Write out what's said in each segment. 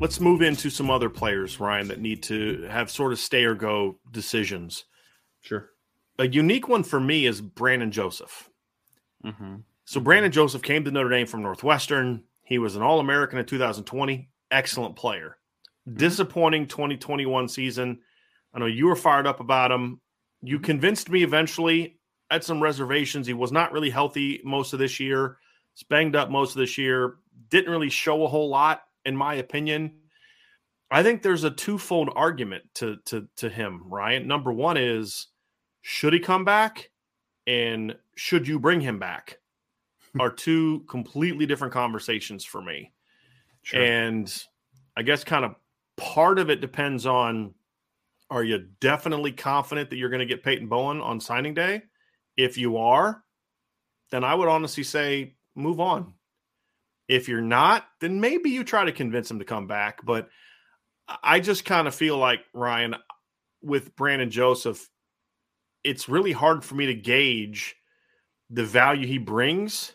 Let's move into some other players, Ryan, that need to have sort of stay or go decisions. Sure. A unique one for me is Brandon Joseph. Mm-hmm. So Brandon Joseph came to Notre Dame from Northwestern. He was an All American in 2020. Excellent player. Disappointing 2021 season. I know you were fired up about him. You convinced me eventually. I had some reservations. He was not really healthy most of this year. He's banged up most of this year. Didn't really show a whole lot, in my opinion. I think there's a twofold argument to to to him, Ryan. Number one is should he come back? And should you bring him back? Hmm. are two completely different conversations for me. Sure. And I guess kind of part of it depends on are you definitely confident that you're going to get Peyton Bowen on signing day? If you are, then I would honestly say move on. If you're not, then maybe you try to convince him to come back. But I just kind of feel like, Ryan, with Brandon Joseph, it's really hard for me to gauge the value he brings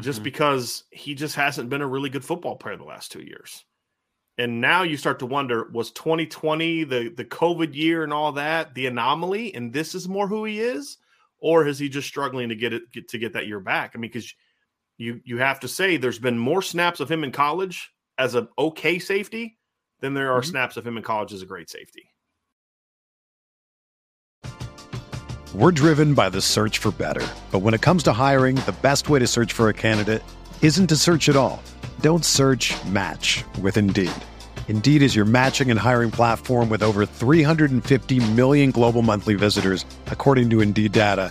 just Mhm. because he just hasn't been a really good football player the last two years. And now you start to wonder was 2020 the the COVID year and all that the anomaly and this is more who he is or is he just struggling to get it get, to get that year back? I mean cuz you you have to say there's been more snaps of him in college as an okay safety than there are Mhm. snaps of him in college as a great safety. We're driven by the search for better. But when it comes to hiring, the best way to search for a candidate isn't to search at all. Don't search match with Indeed. Indeed is your matching and hiring platform with over 350 million global monthly visitors, according to Indeed data,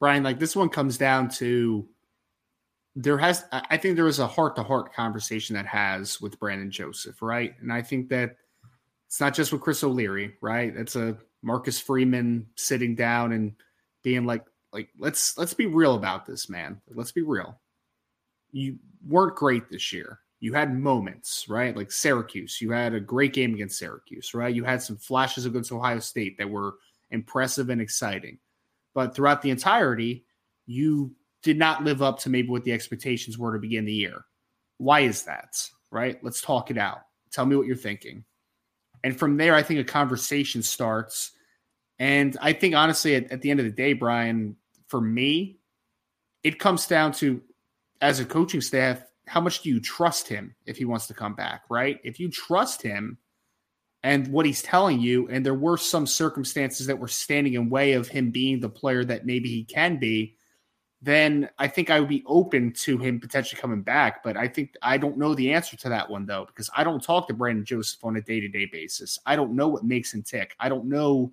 Brian, like this one comes down to there has I think there was a heart to heart conversation that has with Brandon Joseph, right? And I think that it's not just with Chris O'Leary, right? It's a Marcus Freeman sitting down and being like, like let's let's be real about this, man. Let's be real. You weren't great this year. You had moments, right? Like Syracuse. You had a great game against Syracuse, right? You had some flashes against Ohio State that were impressive and exciting. But throughout the entirety, you did not live up to maybe what the expectations were to begin the year. Why is that? Right? Let's talk it out. Tell me what you're thinking. And from there, I think a conversation starts. And I think honestly, at, at the end of the day, Brian, for me, it comes down to as a coaching staff, how much do you trust him if he wants to come back, right? If you trust him and what he's telling you, and there were some circumstances that were standing in way of him being the player that maybe he can be, then I think I would be open to him potentially coming back. But I think I don't know the answer to that one though, because I don't talk to Brandon Joseph on a day to day basis. I don't know what makes him tick. I don't know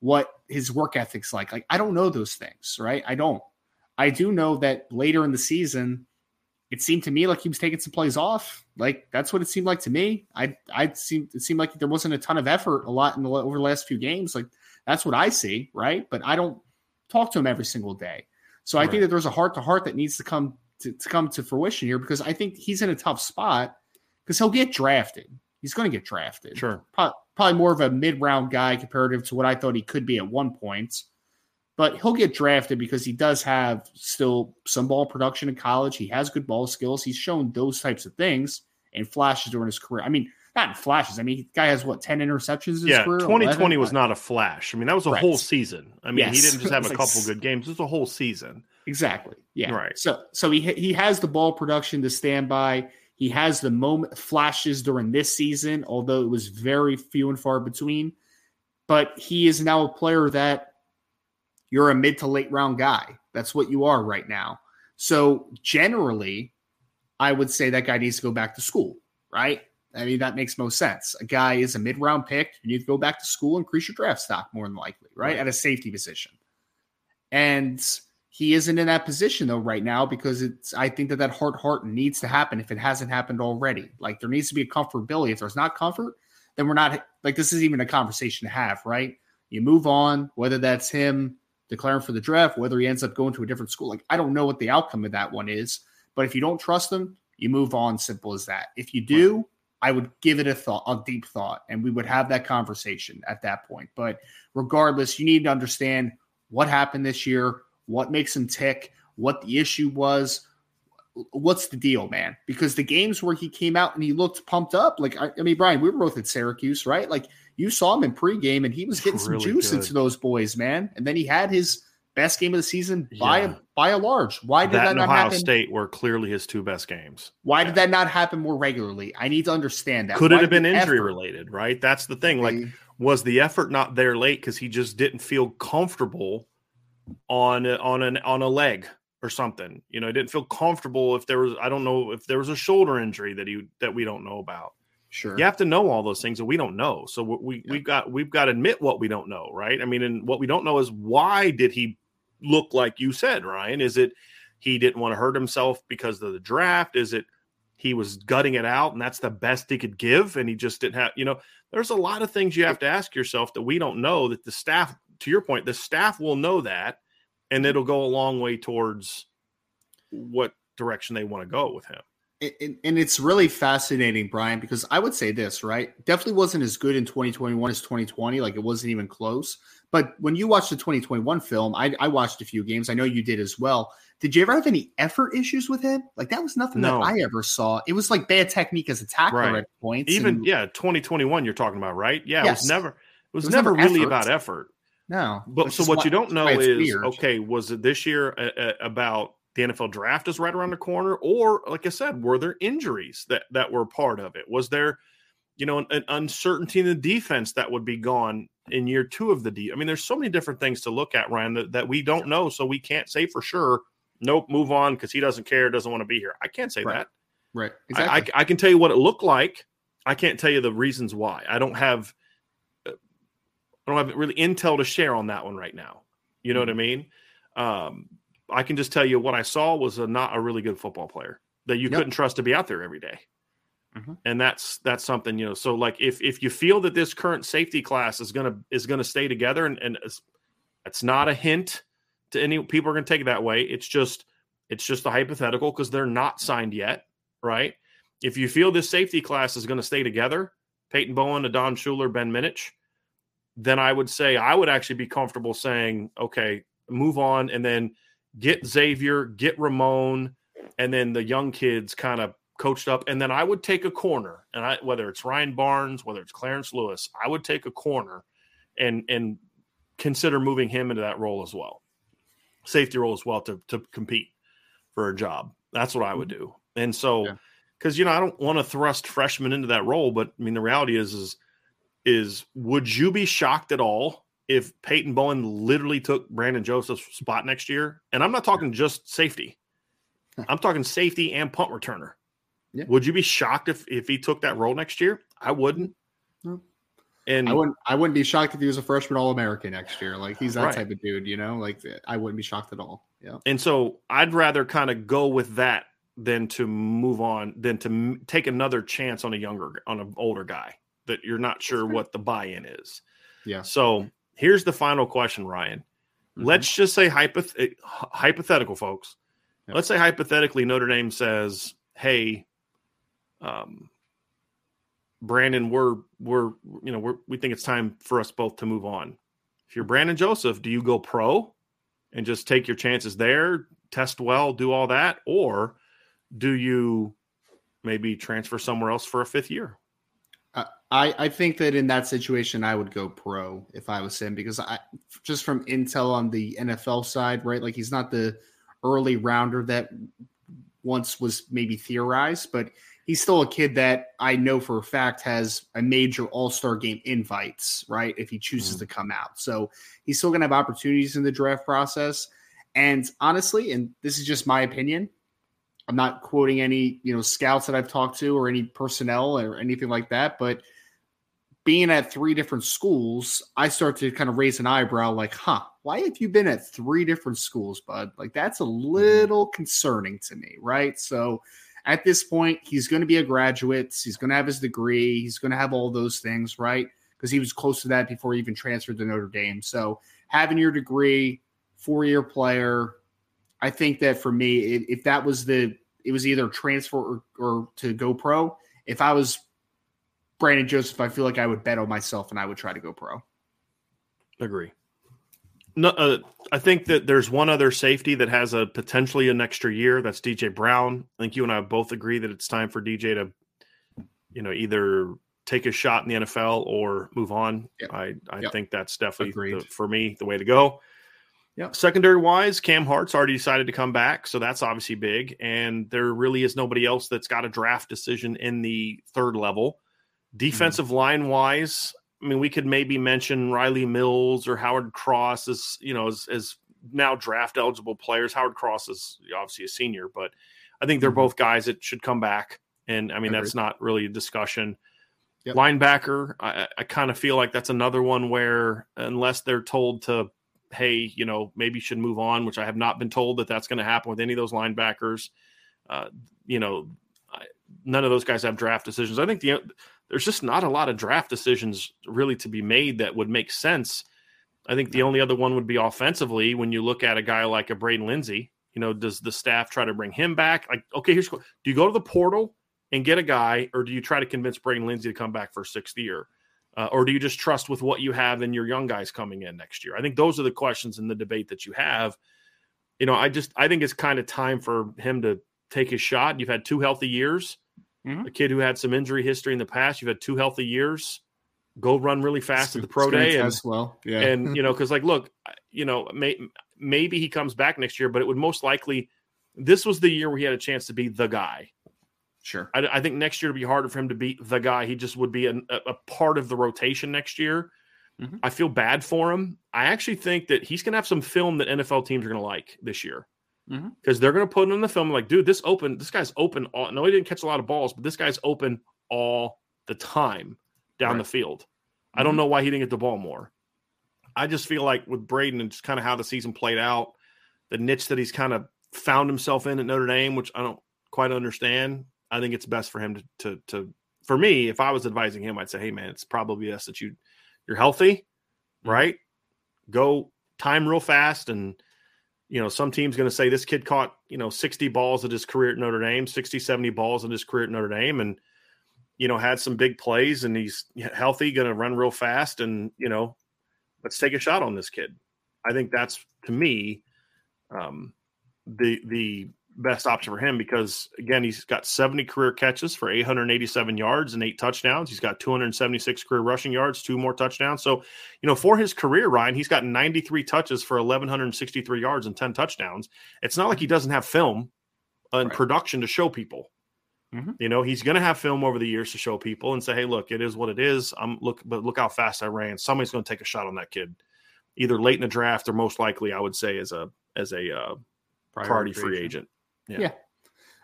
what his work ethic's like. Like I don't know those things, right? I don't. I do know that later in the season, it seemed to me like he was taking some plays off. Like that's what it seemed like to me. I I seemed it seemed like there wasn't a ton of effort a lot in the over the last few games. Like that's what I see, right? But I don't talk to him every single day. So I think that there's a heart to heart that needs to come to, to come to fruition here because I think he's in a tough spot because he'll get drafted. He's going to get drafted. Sure. Probably, probably more of a mid round guy comparative to what I thought he could be at one point but he'll get drafted because he does have still some ball production in college. He has good ball skills. He's shown those types of things and flashes during his career. I mean, not in flashes. I mean, the guy has what ten interceptions. yeah, career, 2020 was not a flash. I mean, that was a right. whole season. I mean, Yes. he didn't just have a like couple good games. It was a whole season. Exactly. Yeah. Right. So so he he has the ball production to stand by. He has the moment flashes during this season, although it was very few and far between. But he is now a player that you're a mid to late round guy. That's what you are right now. So generally, I would say that guy needs to go back to school, right? I mean, that makes most sense. A guy is a mid round pick. You need to go back to school, increase your draft stock more than likely, right? Right. At a safety position. And he isn't in that position though right now because it's. I think that that heart heart needs to happen if it hasn't happened already. Like there needs to be a comfortability. If there's not comfort, then we're not like this is even a conversation to have, right? You move on, whether that's him declaring for the draft, whether he ends up going to a different school. Like I don't know what the outcome of that one is, but if you don't trust them, you move on. Simple as that. If you do, I would give it a thought, a deep thought, and we would have that conversation at that point. But regardless, you need to understand what happened this year, what makes him tick, what the issue was. What's the deal, man? Because the games where he came out and he looked pumped up, like I, I mean, Brian, we were both at Syracuse, right? Like you saw him in pregame and he was getting some juice good. into those boys, man. And then he had his best game of the season by Yeah. a by a large. Why did that that, not Ohio happen? State were clearly his two best games. Why Yeah. did that not happen more regularly? I need to understand that. Could Why it have been injury effort- related, right? That's the thing. Like, was the effort not there late because he just didn't feel comfortable on a, on an on a leg or something? You know, he didn't feel comfortable if there was I don't know if there was a shoulder injury that he that we don't know about. Sure. You have to know all those things that we don't know. So we, we we've got we've got to admit what we don't know, right? I mean, and what we don't know is why did he look like you said, Ryan? Is it he didn't want to hurt himself because of the draft? Is it he was gutting it out and that's the best he could give and he just didn't have, you know, there's a lot of things you have to ask yourself that we don't know that the staff to your point, the staff will know that and it'll go a long way towards what direction they want to go with him. And, and it's really fascinating, Brian, because I would say this, right? Definitely wasn't as good in 2021 as 2020. Like it wasn't even close. But when you watched the 2021 film, I, I watched a few games. I know you did as well. Did you ever have any effort issues with him? Like that was nothing No. that I ever saw. It was like bad technique as a tackler Right. at points. Even and- yeah, 2021 you're talking about, right? Yeah, it was never it was, It was never, never really about effort. no. But so what why- you don't know is weird. okay, was it this year uh, uh, about the NFL draft is right around the corner, or like I said, were there injuries that that were part of it? Was there, you know, an, an uncertainty in the defense that would be gone in year two of the D? I mean, there's so many different things to look at, Ryan, that, that we don't know, so we can't say for sure. Nope, move on because he doesn't care, doesn't want to be here. I can't say Right. that. Right. I- Exactly. I, I can tell you what it looked like. I can't tell you the reasons why. I don't have uh, I don't have really intel to share on that one right now. You know what I mean? Um, I can just tell you what I saw was a not a really good football player that you Yep. couldn't trust to be out there every day. Mhm. And that's that's something you know. So like if if you feel that this current safety class is gonna is gonna stay together, and, and it's, it's not a hint to any people are gonna take it that way. It's just it's just a hypothetical because they're not signed yet, right? If you feel this safety class is going to stay together, Peyton Bowen, Adon Shuler, Ben Minich, then I would say I would actually be comfortable saying, okay, move on and then get Xavier, get Ramon, and then the young kids kind of coached up, and then I would take a corner, and I whether it's Ryan Barnes, whether it's Clarence Lewis, I would take a corner, and and consider moving him into that role as well, safety role as well to to compete for a job. That's what I would mm-hmm. do, and so because yeah. you know I don't want to thrust freshmen into that role, but I mean the reality is is is would you be shocked at all if Peyton Bowen literally took Brandon Joseph's spot next year? And I'm not talking just safety. I'm talking safety and punt returner. Yeah. Would you be shocked if if he took that role next year? I wouldn't. No. And I wouldn't I wouldn't be shocked if he was a freshman all American next year. Like he's that right. type of dude, you know? Like I wouldn't be shocked at all. Yeah. And so I'd rather kind of go with that than to move on than to m- take another chance on a younger on an older guy that you're not sure what the buy-in is. Yeah. So here's the final question, Ryan. Mm-hmm. Let's just say hypoth- eh, hypothetical, folks. Yep. Let's say hypothetically Notre Dame says, "Hey, um, Brandon, we're we're you know we're, we think it's time for us both to move on." If you're Brandon Joseph, do you go pro and just take your chances there, test well, do all that, or do you maybe transfer somewhere else for a fifth year? I, I think that in that situation, I would go pro if I was him because I just from intel on the NFL side, right? Like he's not the early rounder that once was maybe theorized, but he's still a kid that I know for a fact has a major All Star game invites, right? If he chooses mm-hmm. to come out, so he's still gonna have opportunities in the draft process. And honestly, and this is just my opinion, I'm not quoting any you know scouts that I've talked to or any personnel or anything like that, but being at three different schools, I start to kind of raise an eyebrow like, huh, why have you been at three different schools, bud? Like, that's a mm-hmm. little concerning to me, right? So, at this point, he's going to be a graduate. He's going to have his degree. He's going to have all those things, right? Because he was close to that before he even transferred to Notre Dame. So, having your degree, four year player, I think that for me, if that was the, it was either transfer or, or to go pro. If I was Brandon Joseph, I feel like I would bet on myself and I would try to go pro. Agree. No, uh, I think that there's one other safety that has a potentially an extra year. That's DJ Brown. I think you and I both agree that it's time for DJ to, you know, either take a shot in the NFL or move on. Yep. I I yep. think that's definitely the, for me the way to go. Yeah. Secondary wise, Cam Hart's already decided to come back, so that's obviously big. And there really is nobody else that's got a draft decision in the third level. Defensive mm-hmm. line wise, I mean, we could maybe mention Riley Mills or Howard Cross as you know as, as now draft eligible players. Howard Cross is obviously a senior, but I think they're mm-hmm. both guys that should come back. And I mean, Agreed. that's not really a discussion. Yep. Linebacker, I, I kind of feel like that's another one where unless they're told to, hey, you know, maybe should move on, which I have not been told that that's going to happen with any of those linebackers. Uh, you know, I, none of those guys have draft decisions. I think the there's just not a lot of draft decisions really to be made that would make sense. I think the only other one would be offensively when you look at a guy like a Braden Lenzy. You know, does the staff try to bring him back? Like, okay, here's do you go to the portal and get a guy, or do you try to convince Braden Lenzy to come back for a sixth year? Uh, or do you just trust with what you have and your young guys coming in next year? I think those are the questions in the debate that you have. You know, I just I think it's kind of time for him to take his shot. You've had two healthy years. Mm-hmm. A kid who had some injury history in the past. You've had two healthy years. Go run really fast at the pro day, and well, yeah. and you know, because like, look, you know, may, maybe he comes back next year, but it would most likely. This was the year where he had a chance to be the guy. Sure. I, I think next year to be harder for him to be the guy. He just would be a, a part of the rotation next year. Mm-hmm. I feel bad for him. I actually think that he's going to have some film that NFL teams are going to like this year because mm-hmm. they're going to put him in the film like, dude, this open, this guy's open. All, no, he didn't catch a lot of balls, but this guy's open all the time down right. the field. Mm-hmm. I don't mm-hmm. know why he didn't get the ball more. I just feel like with Braden and just kind of how the season played out, the niche that he's kind of found himself in at Notre Dame, which I don't quite understand. I think it's best for him to, to, to for me, if I was advising him, I'd say, hey man, it's probably best that you you're healthy, mm-hmm. right? Go time real fast and you know, some team's going to say this kid caught, you know, 60 balls at his career at Notre Dame, 60, 70 balls in his career at Notre Dame, and, you know, had some big plays and he's healthy, going to run real fast. And, you know, let's take a shot on this kid. I think that's, to me, um, the, the best option for him because again he's got 70 career catches for 887 yards and eight touchdowns he's got 276 career rushing yards two more touchdowns so you know for his career ryan he's got 93 touches for 1163 yards and 10 touchdowns it's not like he doesn't have film and right. production to show people mm-hmm. you know he's going to have film over the years to show people and say hey look it is what it is i'm look but look how fast i ran somebody's going to take a shot on that kid either late in the draft or most likely i would say as a as a uh, priority, free agent. agent. Yeah. yeah.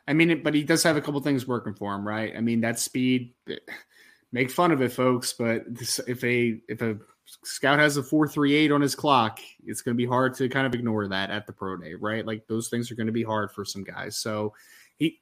I mean, but he does have a couple things working for him, right? I mean, that speed. Make fun of it, folks. But if a if a scout has a four three eight on his clock, it's going to be hard to kind of ignore that at the pro day, right? Like those things are going to be hard for some guys. So he,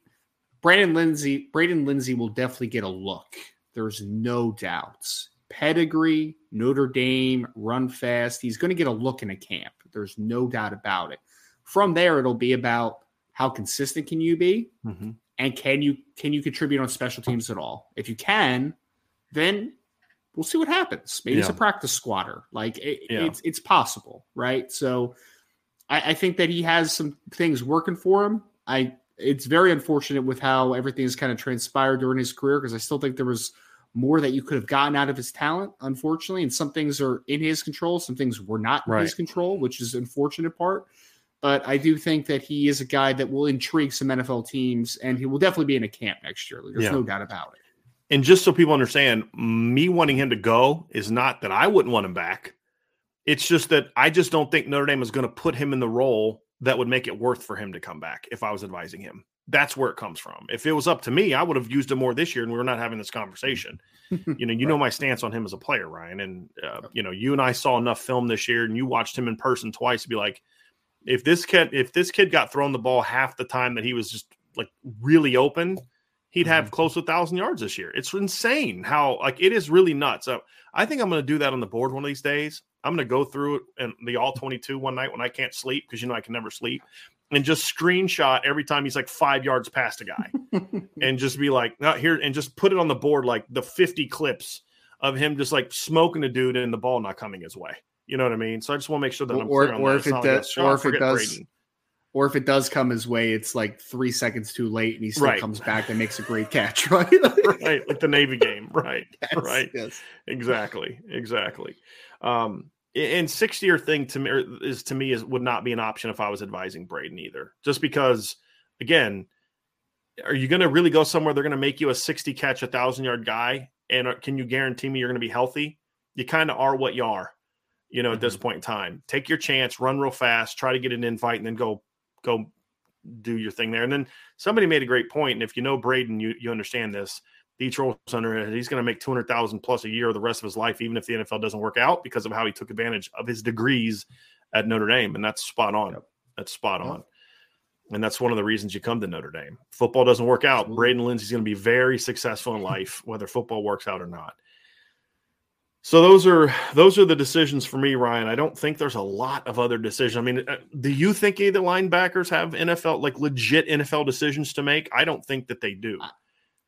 Brandon Lenzy, Braden Lenzy will definitely get a look. There's no doubts. Pedigree, Notre Dame, run fast. He's going to get a look in a camp. There's no doubt about it. From there, it'll be about how consistent can you be, mm-hmm. and can you can you contribute on special teams at all? If you can, then we'll see what happens. Maybe yeah. it's a practice squatter. Like it, yeah. it's it's possible, right? So I, I think that he has some things working for him. I it's very unfortunate with how everything has kind of transpired during his career because I still think there was more that you could have gotten out of his talent, unfortunately. And some things are in his control, some things were not in right. his control, which is unfortunate part but I do think that he is a guy that will intrigue some NFL teams, and he will definitely be in a camp next year. There's yeah. no doubt about it. And just so people understand, me wanting him to go is not that I wouldn't want him back. It's just that I just don't think Notre Dame is going to put him in the role that would make it worth for him to come back if I was advising him. That's where it comes from. If it was up to me, I would have used him more this year, and we are not having this conversation. you know, you right. know my stance on him as a player, Ryan, and uh, you know, you and I saw enough film this year, and you watched him in person twice to be like, if this kid if this kid got thrown the ball half the time that he was just like really open, he'd have mm-hmm. close to a thousand yards this year. It's insane how like it is really nuts. So I think I'm going to do that on the board one of these days. I'm going to go through it and the all 22 one night when I can't sleep because you know I can never sleep and just screenshot every time he's like five yards past a guy and just be like, not here and just put it on the board like the 50 clips of him just like smoking a dude and the ball not coming his way. You know what I mean? So I just want to make sure that I'm or, clear on or that. If it does, or if it does, Braden. or if it does come his way, it's like three seconds too late, and he still right. comes back and makes a great catch, right? right, like the Navy game, right? Yes, right. Yes. Exactly. Exactly. Um, and 60 year thing to me is to me is would not be an option if I was advising Braden either. Just because, again, are you going to really go somewhere? They're going to make you a 60 catch, a thousand yard guy, and can you guarantee me you're going to be healthy? You kind of are what you are you know, at this mm-hmm. point in time. Take your chance, run real fast, try to get an invite, and then go go do your thing there. And then somebody made a great point, and if you know Braden, you you understand this. Under it. He's going to make two hundred thousand plus a year the rest of his life, even if the NFL doesn't work out, because of how he took advantage of his degrees at Notre Dame, and that's spot on. Yep. That's spot on. And that's one of the reasons you come to Notre Dame. Football doesn't work out. Braden Lenzy's going to be very successful in life, whether football works out or not. So those are those are the decisions for me, Ryan. I don't think there's a lot of other decisions. I mean, uh, do you think either linebackers have NFL like legit NFL decisions to make? I don't think that they do.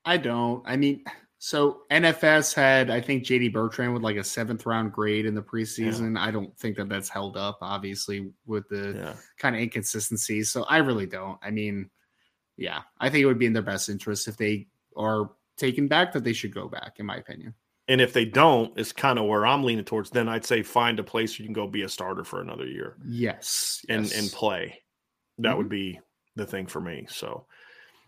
I don't. I mean, so NFS had I think JD Bertrand with like a seventh round grade in the preseason. Yeah. I don't think that that's held up, obviously, with the yeah. kind of inconsistencies. So I really don't. I mean, yeah, I think it would be in their best interest if they are taken back that they should go back, in my opinion. And if they don't, it's kind of where I'm leaning towards. Then I'd say find a place you can go be a starter for another year. Yes. And yes. and play. That mm-hmm. would be the thing for me. So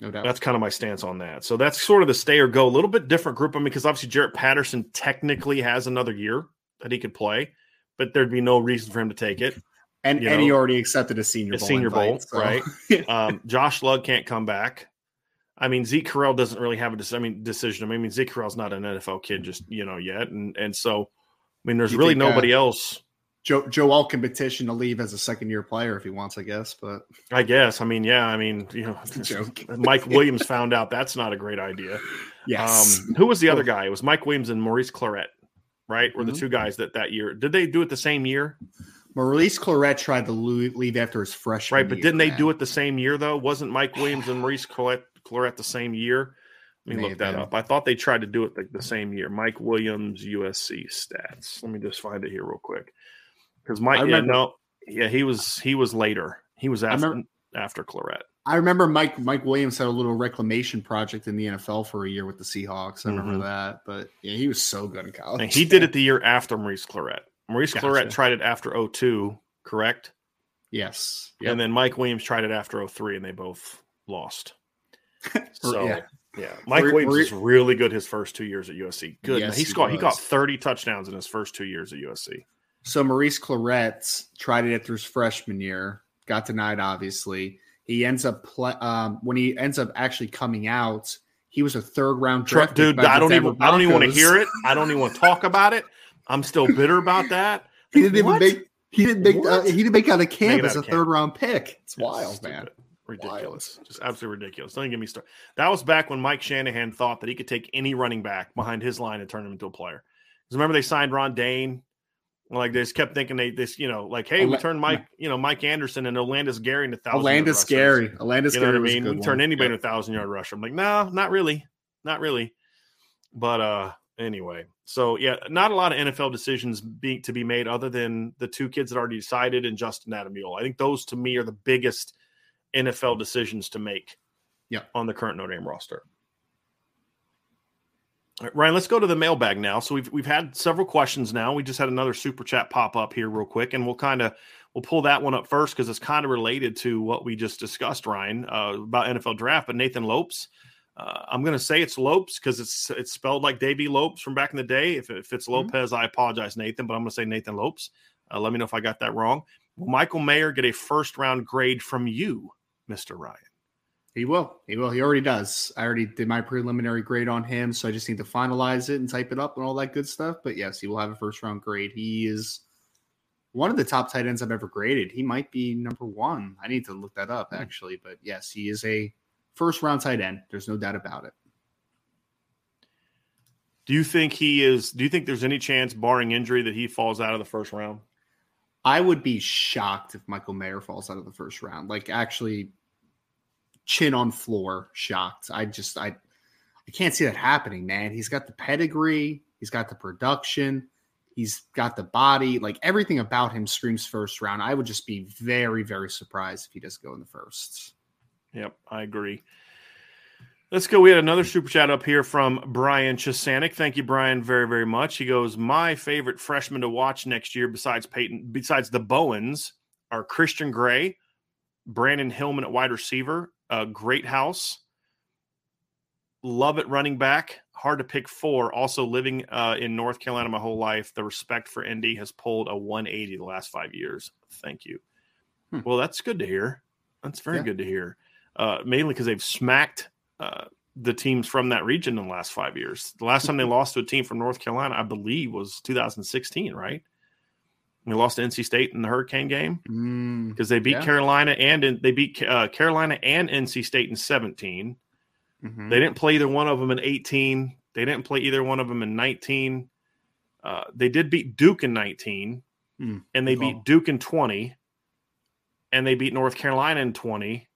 no doubt. That's kind of my stance on that. So that's sort of the stay or go. A little bit different group. I mean, because obviously Jarrett Patterson technically has another year that he could play, but there'd be no reason for him to take it. And, and know, he already accepted a senior a bowl senior invite, bowl, so. right? um, Josh Lugg can't come back. I mean, Zeke Correll doesn't really have a I mean, decision. I mean, Zeke Correll's not an NFL kid just, you know, yet. And and so, I mean, there's really think, uh, nobody uh, else. Joe Joel can petition to leave as a second year player if he wants, I guess. But I guess, I mean, yeah, I mean, you know, Mike Williams found out that's not a great idea. Yes. Um, who was the other guy? It was Mike Williams and Maurice Clarett, right? Were mm-hmm. the two guys that that year. Did they do it the same year? Maurice Clarett tried to leave after his freshman Right, but year, didn't they do it the same year though? Wasn't Mike Williams and Maurice Clarett at the same year. Let me look that up. I thought they tried to do it the, the, same year. Mike Williams, USC stats. Let me just find it here real quick. Because Mike, yeah, no, yeah, he was he was later. He was after remember, after Clarett. I remember Mike Mike Williams had a little reclamation project in the NFL for a year with the Seahawks. I remember Mhm. that, but yeah, he was so good in college. And he did it the year after Maurice Clarett. Maurice Gotcha. Clarett tried it after 02, correct? Yes. And then Mike Williams tried it after 03, and they both lost. So yeah. yeah, Mike Marie- Williams Marie- was really good his first two years at USC. Good, Yes, he he scored. He, was. got 30 touchdowns in his first two years at USC. So Maurice Clarett tried it after his freshman year, got denied. Obviously, he ends up play, um, when he ends up actually coming out. He was a third round draft, pick Dude, I don't Denver even. I don't even want to hear it. I don't even want to talk about it. I'm still bitter about that. He didn't even make. He didn't make. Uh, he didn't make out of camp it as a camp. third round pick. It's It's wild, stupid. man. Ridiculous. Wild. Just absolutely ridiculous. Don't even get me started. That was back when Mike Shanahan thought that he could take any running back behind his line and turn him into a player. Because remember they signed Ron Dayne. Like they just kept thinking they this, you know, like, hey, we Ola- turned Mike, you know, Mike Anderson and Olandis Gary into thousand. rushers. Gary. Olandis You know Gary what I mean? We turn anybody Yeah. into a thousand yard rusher. I'm like, no, not really. Not really. But uh anyway. So yeah, not a lot of NFL decisions being to be made other than the two kids that already decided and Justin Ademilola. I think those to me are the biggest NFL decisions to make Yeah. on the current Notre Dame roster. All right, Ryan, let's go to the mailbag now. So we've we've had several questions now. We just had another super chat pop up here real quick, and we'll kind of we'll pull that one up first because it's kind of related to what we just discussed, Ryan, uh, about NFL draft. But Nathan Lopes, uh, I'm going to say it's Lopes because it's it's spelled like Davy Lopes from back in the day. If, if it's Lopez, I apologize, Nathan, but I'm going to say Nathan Lopes. Uh, let me know if I got that wrong. Will Michael Mayer get a first round grade from you, Mister Ryan? He will. He will. He already does. I already did my preliminary grade on him, so I just need to finalize it and type it up and all that good stuff. But yes, he will have a first round grade. He is one of the top tight ends I've ever graded. He might be number one. I need to look that up hmm. actually. But yes, he is a first round tight end. There's no doubt about it. Do you think he is? Do you think there's any chance, barring injury, that he falls out of the first round? I would be shocked if Michael Mayer falls out of the first round. Like actually chin on floor shocked. I just I I can't see that happening, man. He's got the pedigree, he's got the production, he's got the body, like everything about him screams first round. I would just be very, very surprised if he doesn't go in the first. Yep, I agree. Let's go. We had another super chat up here from Brian Chisanik. Thank you, Brian, very, very much. He goes, My favorite freshman to watch next year, besides Peyton, besides the Bowens, are Christian Gray, Brandon Hillman at wide receiver, uh, Greathouse, love it running back. Hard to pick four. Also living uh, in North Carolina my whole life. The respect for Indy has pulled a 180 the last five years. Thank you. Hmm. Well, that's good to hear. That's very Yeah. good to hear. Uh, mainly because they've smacked uh, the teams from that region in the last five years. The last time they lost to a team from North Carolina, I believe, was 2016, right? We lost to NC State in the Hurricane game Mm, because they beat Yeah. Carolina and in, they beat uh, Carolina and NC State in 17. mhm. They didn't play either one of them in 18. They didn't play either one of them in 19. Uh, they did beat Duke in 19, Hmm, and they beat call. Duke in 20, and they beat North Carolina in 20,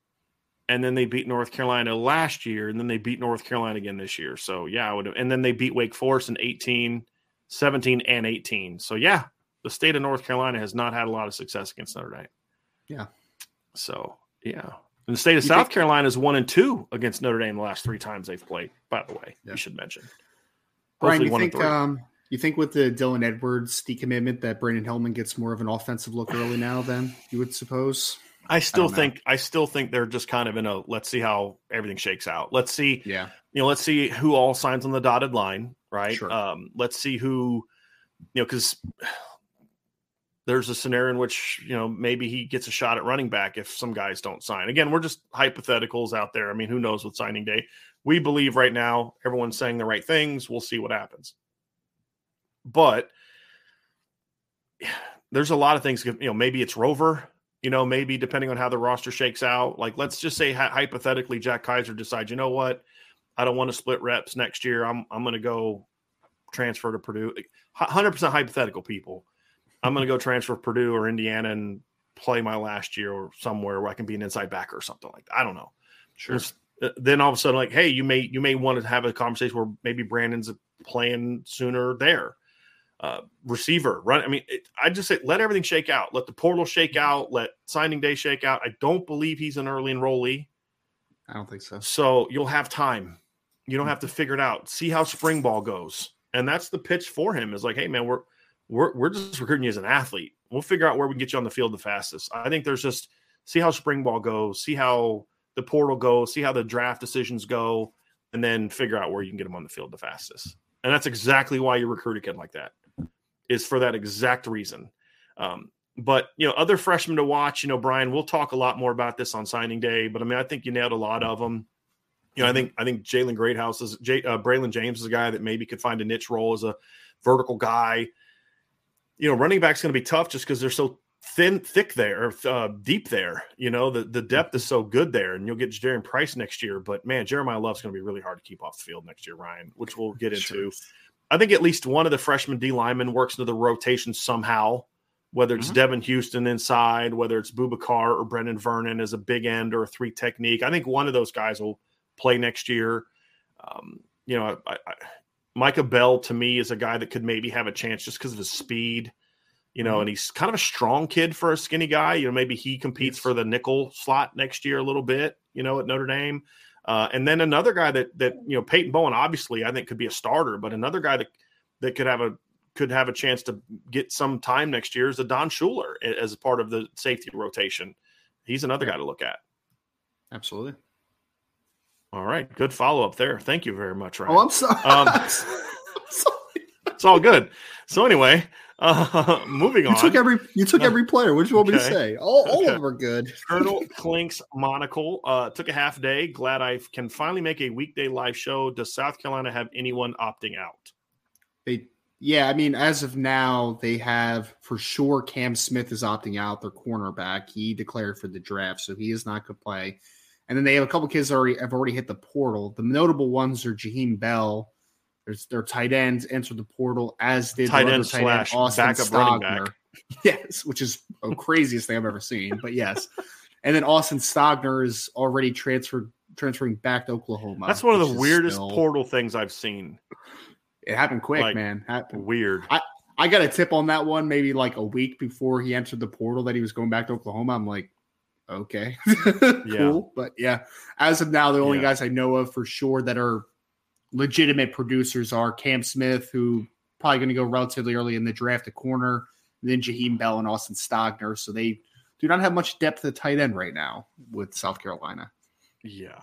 and then they beat North Carolina last year, and then they beat North Carolina again this year. So, yeah, I would have, and then they beat Wake Forest in 18, 17, and 18. So, yeah, the state of North Carolina has not had a lot of success against Notre Dame. Yeah. So, yeah. And the state of You South think- Carolina is one and two against Notre Dame the last three times they've played. By the way, Yeah. we should mention. Brian, you think um you think with the Dylan Edwards decommitment that Brandon Hillman gets more of an offensive look early now then you would suppose? I still know. think I still think they're just kind of in a let's see how everything shakes out. Let's see, Yeah. you know, let's see who all signs on the dotted line, right? Sure. Um, let's see who, you know, because there's a scenario in which you know maybe he gets a shot at running back if some guys don't sign. Again, we're just hypotheticals out there. I mean, who knows with signing day? We believe right now everyone's saying the right things. We'll see what happens. But there's a lot of things. You know, maybe it's Rover. You know, maybe depending on how the roster shakes out. Like, let's just say hypothetically, Jack Kiser decides, you know what, I don't want to split reps next year. I'm I'm going to go transfer to Purdue. Hundred percent hypothetical, people. I'm going to go transfer to Purdue or Indiana and play my last year or somewhere where I can be an inside backer or something like that. I don't know. Sure. Uh, Then all of a sudden, like, hey, you may you may want to have a conversation where maybe Brandon's playing sooner there. Uh, receiver, run. I mean, it, I just say let everything shake out. Let the portal shake out. Let signing day shake out. I don't believe he's an early enrollee. I don't think so. So you'll have time. You don't have to figure it out. See how spring ball goes. And that's the pitch for him is like, hey man, we're we're we're just recruiting you as an athlete. We'll figure out where we can get you on the field the fastest. I think there's just see how spring ball goes, see how the portal goes, see how the draft decisions go, and then figure out where you can get them on the field the fastest. And that's exactly why you recruit a kid like that, is for that exact reason. Um, but you know, other freshmen to watch. You know, Brian, we'll talk a lot more about this on signing day. But I mean, I think you nailed a lot of them. You know, I think I think Jalen Greathouse is J, uh, Braylon James is a guy that maybe could find a niche role as a vertical guy. You know, running back's going to be tough just because they're so thin, thick there, uh, deep there. You know, the the depth is so good there, and you'll get Jadarian Price next year. But man, Jeremiyah Love's going to be really hard to keep off the field next year, Ryan, which we'll get into. Sure. I think at least one of the freshman D linemen works into the rotation somehow whether it's mm-hmm. Devan Houstan inside, whether it's Boubacar or Brenan Vernon as a big end or a three technique. I think one of those guys will play next year. Um, you know, I, I, Micah Bell to me is a guy that could maybe have a chance just because of his speed. You know, mm-hmm. and he's kind of a strong kid for a skinny guy. You know, maybe he competes yes. for the nickel slot next year a little bit. You know, at Notre Dame. Uh, and then another guy that that you know Peyton Bowen obviously I think could be a starter, but another guy that that could have a could have a chance to get some time next year is Adon Shuler as a part of the safety rotation. He's another guy to look at. Absolutely. All right, good follow up there. Thank you very much, Ryan. Oh, I'm sorry. Um, it's all good. So anyway, uh, moving you on. You took every you took every player. What do you want okay. me to say? All, all of them are good. Colonel Clinks monocle uh, took a half day. Glad I can finally make a weekday live show. Does South Carolina have anyone opting out? They yeah, I mean, as of now, they have for sure Cam Smith is opting out, their cornerback. He declared for the draft, so he is not going to play. And then they have a couple kids already have already hit the portal. The notable ones are Jaheim Bell. There's their tight ends entered the portal, as did tight end tight slash end, Austin backup Stogner. running back. Yes, which is the craziest thing I've ever seen. But yes, and then Austin Stogner is already transferred transferring back to Oklahoma. That's one of the weirdest still... portal things I've seen. It happened quick, like, man. Happened. Weird. I, I got a tip on that one maybe like a week before he entered the portal that he was going back to Oklahoma. I'm like, okay, cool. Yeah. But yeah, as of now, the only yeah. guys I know of for sure that are legitimate producers are Cam Smith, who probably going to go relatively early in the draft, a corner, then Jaheim Bell and Austin Stogner. So they do not have much depth at tight end right now with South Carolina. Yeah.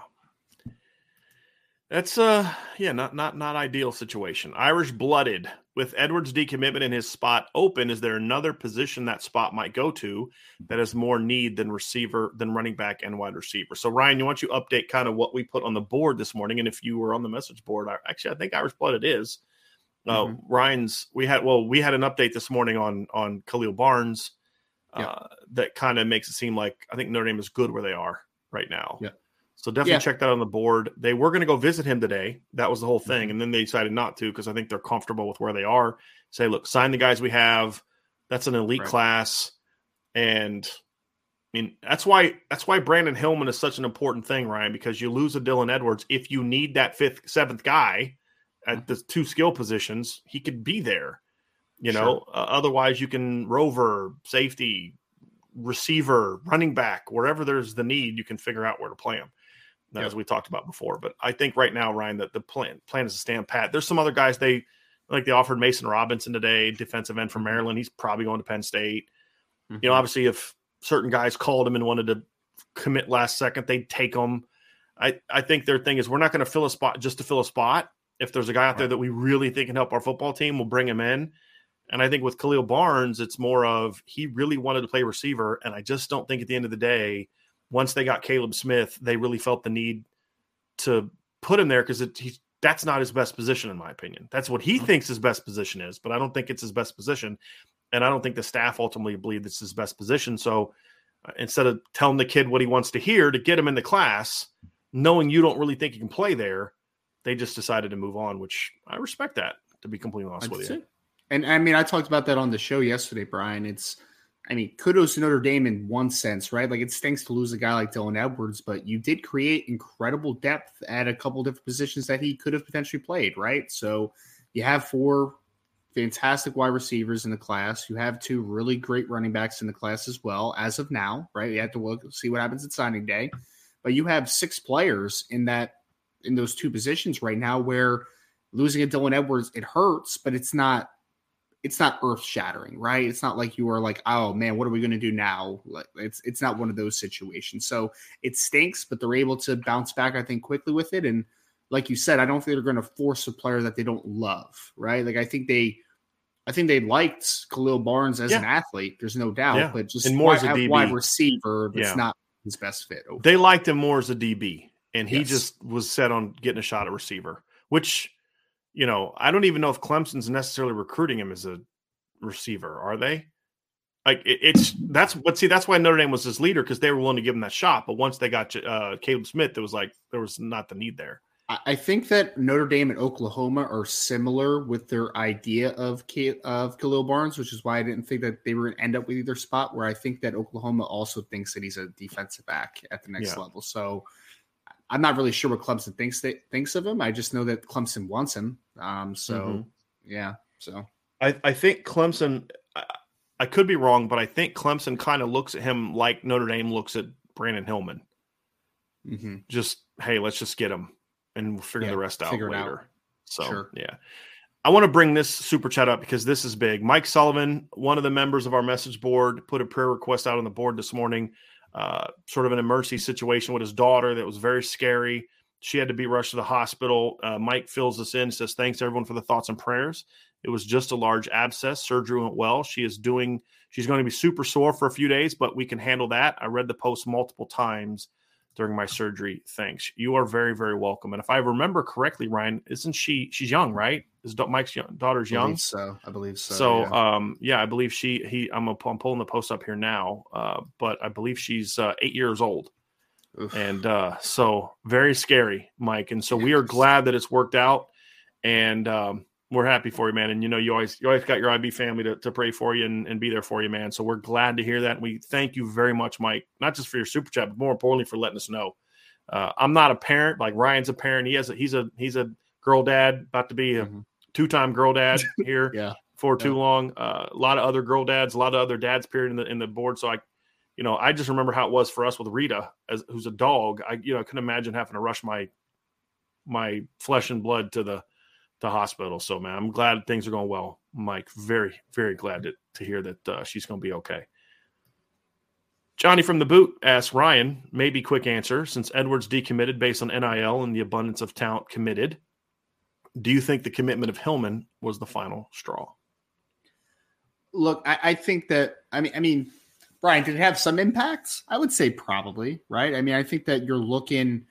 That's uh yeah, not not not ideal situation. Irish blooded with Edwards decommitment and his spot open. Is there another position that spot might go to that has more need than receiver than running back and wide receiver? So Ryan, you want you update kind of what we put on the board this morning, and if you were on the message board, I, actually I think Irish blooded it is. Uh, mm-hmm. Ryan's we had well we had an update this morning on on Khalil Barnes uh, yeah. that kind of makes it seem like I think Notre Dame is good where they are right now. Yeah. So definitely yeah. check that on the board. They were going to go visit him today. That was the whole thing. Mm-hmm. And then they decided not to because I think they're comfortable with where they are. Say, look, sign the guys we have. That's an elite right. class. And I mean, that's why that's why Brandon Hillman is such an important thing, Ryan, because you lose a Dylan Edwards. If you need that fifth, seventh guy at mm-hmm. the two skill positions, he could be there. You sure. know, uh, otherwise you can rover, safety, receiver, running back, wherever there's the need, you can figure out where to play him yep. as we talked about before. But I think right now, Ryan, that the plan plan is to stand pat. There's some other guys they like they offered Mason Robinson today, defensive end from. Maryland. He's probably going to Penn State. Mm-hmm. You know, mm-hmm. obviously, if certain guys called him and wanted to commit last second, they'd take them. I, I think their thing is we're not going to fill a spot just to fill a spot. If there's a guy out there that we really think can help our football team, we'll bring him in. And I think with Khalil Barnes, it's more of he really wanted to play receiver. And I just don't think at the end of the day – once they got Kaleb Smith, they really felt the need to put him there because that's not his best position, in my opinion. That's what he mm-hmm. thinks his best position is, but I don't think it's his best position. And I don't think the staff ultimately believe it's his best position. So uh, instead of telling the kid what he wants to hear to get him in the class, knowing you don't really think he can play there, they just decided to move on, which I respect that, to be completely honest with you. And I mean, I talked about that on the show yesterday, Brian. It's I mean, kudos to Notre Dame in one sense, right? Like it stinks to lose a guy like Dylan Edwards, but you did create incredible depth at a couple different positions that he could have potentially played, right? So you have four fantastic wide receivers in the class. You have two really great running backs in the class as well, as of now, right? You have to look see what happens at signing day. but you have six players in that in those two positions right now where losing a Dylan Edwards it hurts, but it's not it's not earth shattering, right? It's not like you are like, oh man, what are we going to do now? Like it's it's not one of those situations. So it stinks, but they're able to bounce back, I think, quickly with it. And like you said, I don't think they're going to force a player that they don't love, right? Like I think they, I think they liked Khalil Barnes as yeah. an athlete. There's no doubt, yeah. but just and more wide, as a DB. wide receiver, that's yeah. not his best fit. Over. They liked him more as a DB, and he yes. just was set on getting a shot at receiver, which you know, I don't even know if Clemson's necessarily recruiting him as a receiver, are they? Like it, it's that's what see that's why Notre Dame was his leader because they were willing to give him that shot. But once they got uh, Kaleb Smith, it was like there was not the need there. I think that Notre Dame and Oklahoma are similar with their idea of K- of Khalil Barnes, which is why I didn't think that they were going to end up with either spot. Where I think that Oklahoma also thinks that he's a defensive back at the next yeah. level. So I'm not really sure what Clemson thinks they, thinks of him. I just know that Clemson wants him. Um, so mm-hmm. yeah, so I, I think Clemson. I, I, could be wrong, but I think Clemson kind of looks at him like Notre Dame looks at Brandyn Hillman. Mm-hmm. Just hey, let's just get him, and we'll figure yeah, the rest out later. Out. So sure. yeah. I want to bring this super chat up because this is big. Mike Sullivan, one of the members of our message board, put a prayer request out on the board this morning uh, sort of an emergency situation with his daughter that was very scary. She had to be rushed to the hospital. Uh, Mike fills us in, says, Thanks everyone for the thoughts and prayers. It was just a large abscess. Surgery went well. She is doing, she's going to be super sore for a few days, but we can handle that. I read the post multiple times during my surgery. Thanks. You are very, very welcome. And if I remember correctly, Ryan, isn't she, she's young, right? Is Mike's young, daughter's young? so I believe so. So, yeah. um, yeah, I believe she, he, I'm, a, I'm pulling the post up here now, uh, but I believe she's uh, eight years old. Oof. And uh, so very scary, Mike. And so we are glad that it's worked out. And, um, we're happy for you, man. And you know, you always you always got your IB family to, to pray for you and, and be there for you, man. So we're glad to hear that. And we thank you very much, Mike, not just for your super chat, but more importantly for letting us know. Uh, I'm not a parent, like Ryan's a parent. He has a, he's a he's a girl dad, about to be a mm-hmm. two time girl dad here yeah. for yeah. too long. Uh, a lot of other girl dads, a lot of other dads period in the in the board. So I you know, I just remember how it was for us with Rita as who's a dog. I you know, I couldn't imagine having to rush my my flesh and blood to the the hospital. So, man, I'm glad things are going well, Mike. Very, very glad to, to hear that uh, she's going to be okay. Johnny from the boot asks Ryan, maybe quick answer since Edwards decommitted based on NIL and the abundance of talent committed. Do you think the commitment of Hillman was the final straw? Look, I, I think that I mean, I mean, Brian, did it have some impacts? I would say probably, right? I mean, I think that you're looking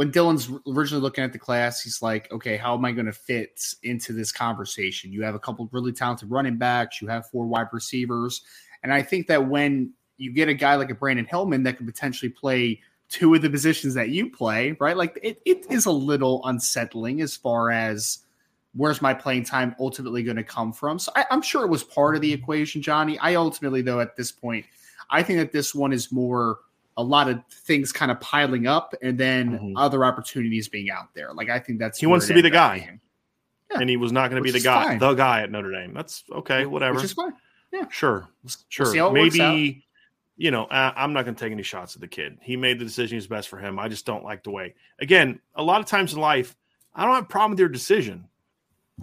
when Dylan's originally looking at the class, he's like, okay, how am I going to fit into this conversation? You have a couple really talented running backs, you have four wide receivers. And I think that when you get a guy like a Brandyn Hillman that could potentially play two of the positions that you play, right? Like it, it is a little unsettling as far as where's my playing time ultimately going to come from. So I, I'm sure it was part of the equation, Johnny. I ultimately, though, at this point, I think that this one is more a lot of things kind of piling up and then mm-hmm. other opportunities being out there. Like I think that's he wants to be the guy. Yeah. And he was not going to be the guy, fine. the guy at Notre Dame. That's okay, whatever. Which is fine. Yeah. Sure. Sure. We'll Maybe you know, I, am not going to take any shots at the kid. He made the decision he's best for him. I just don't like the way. Again, a lot of times in life, I don't have a problem with your decision.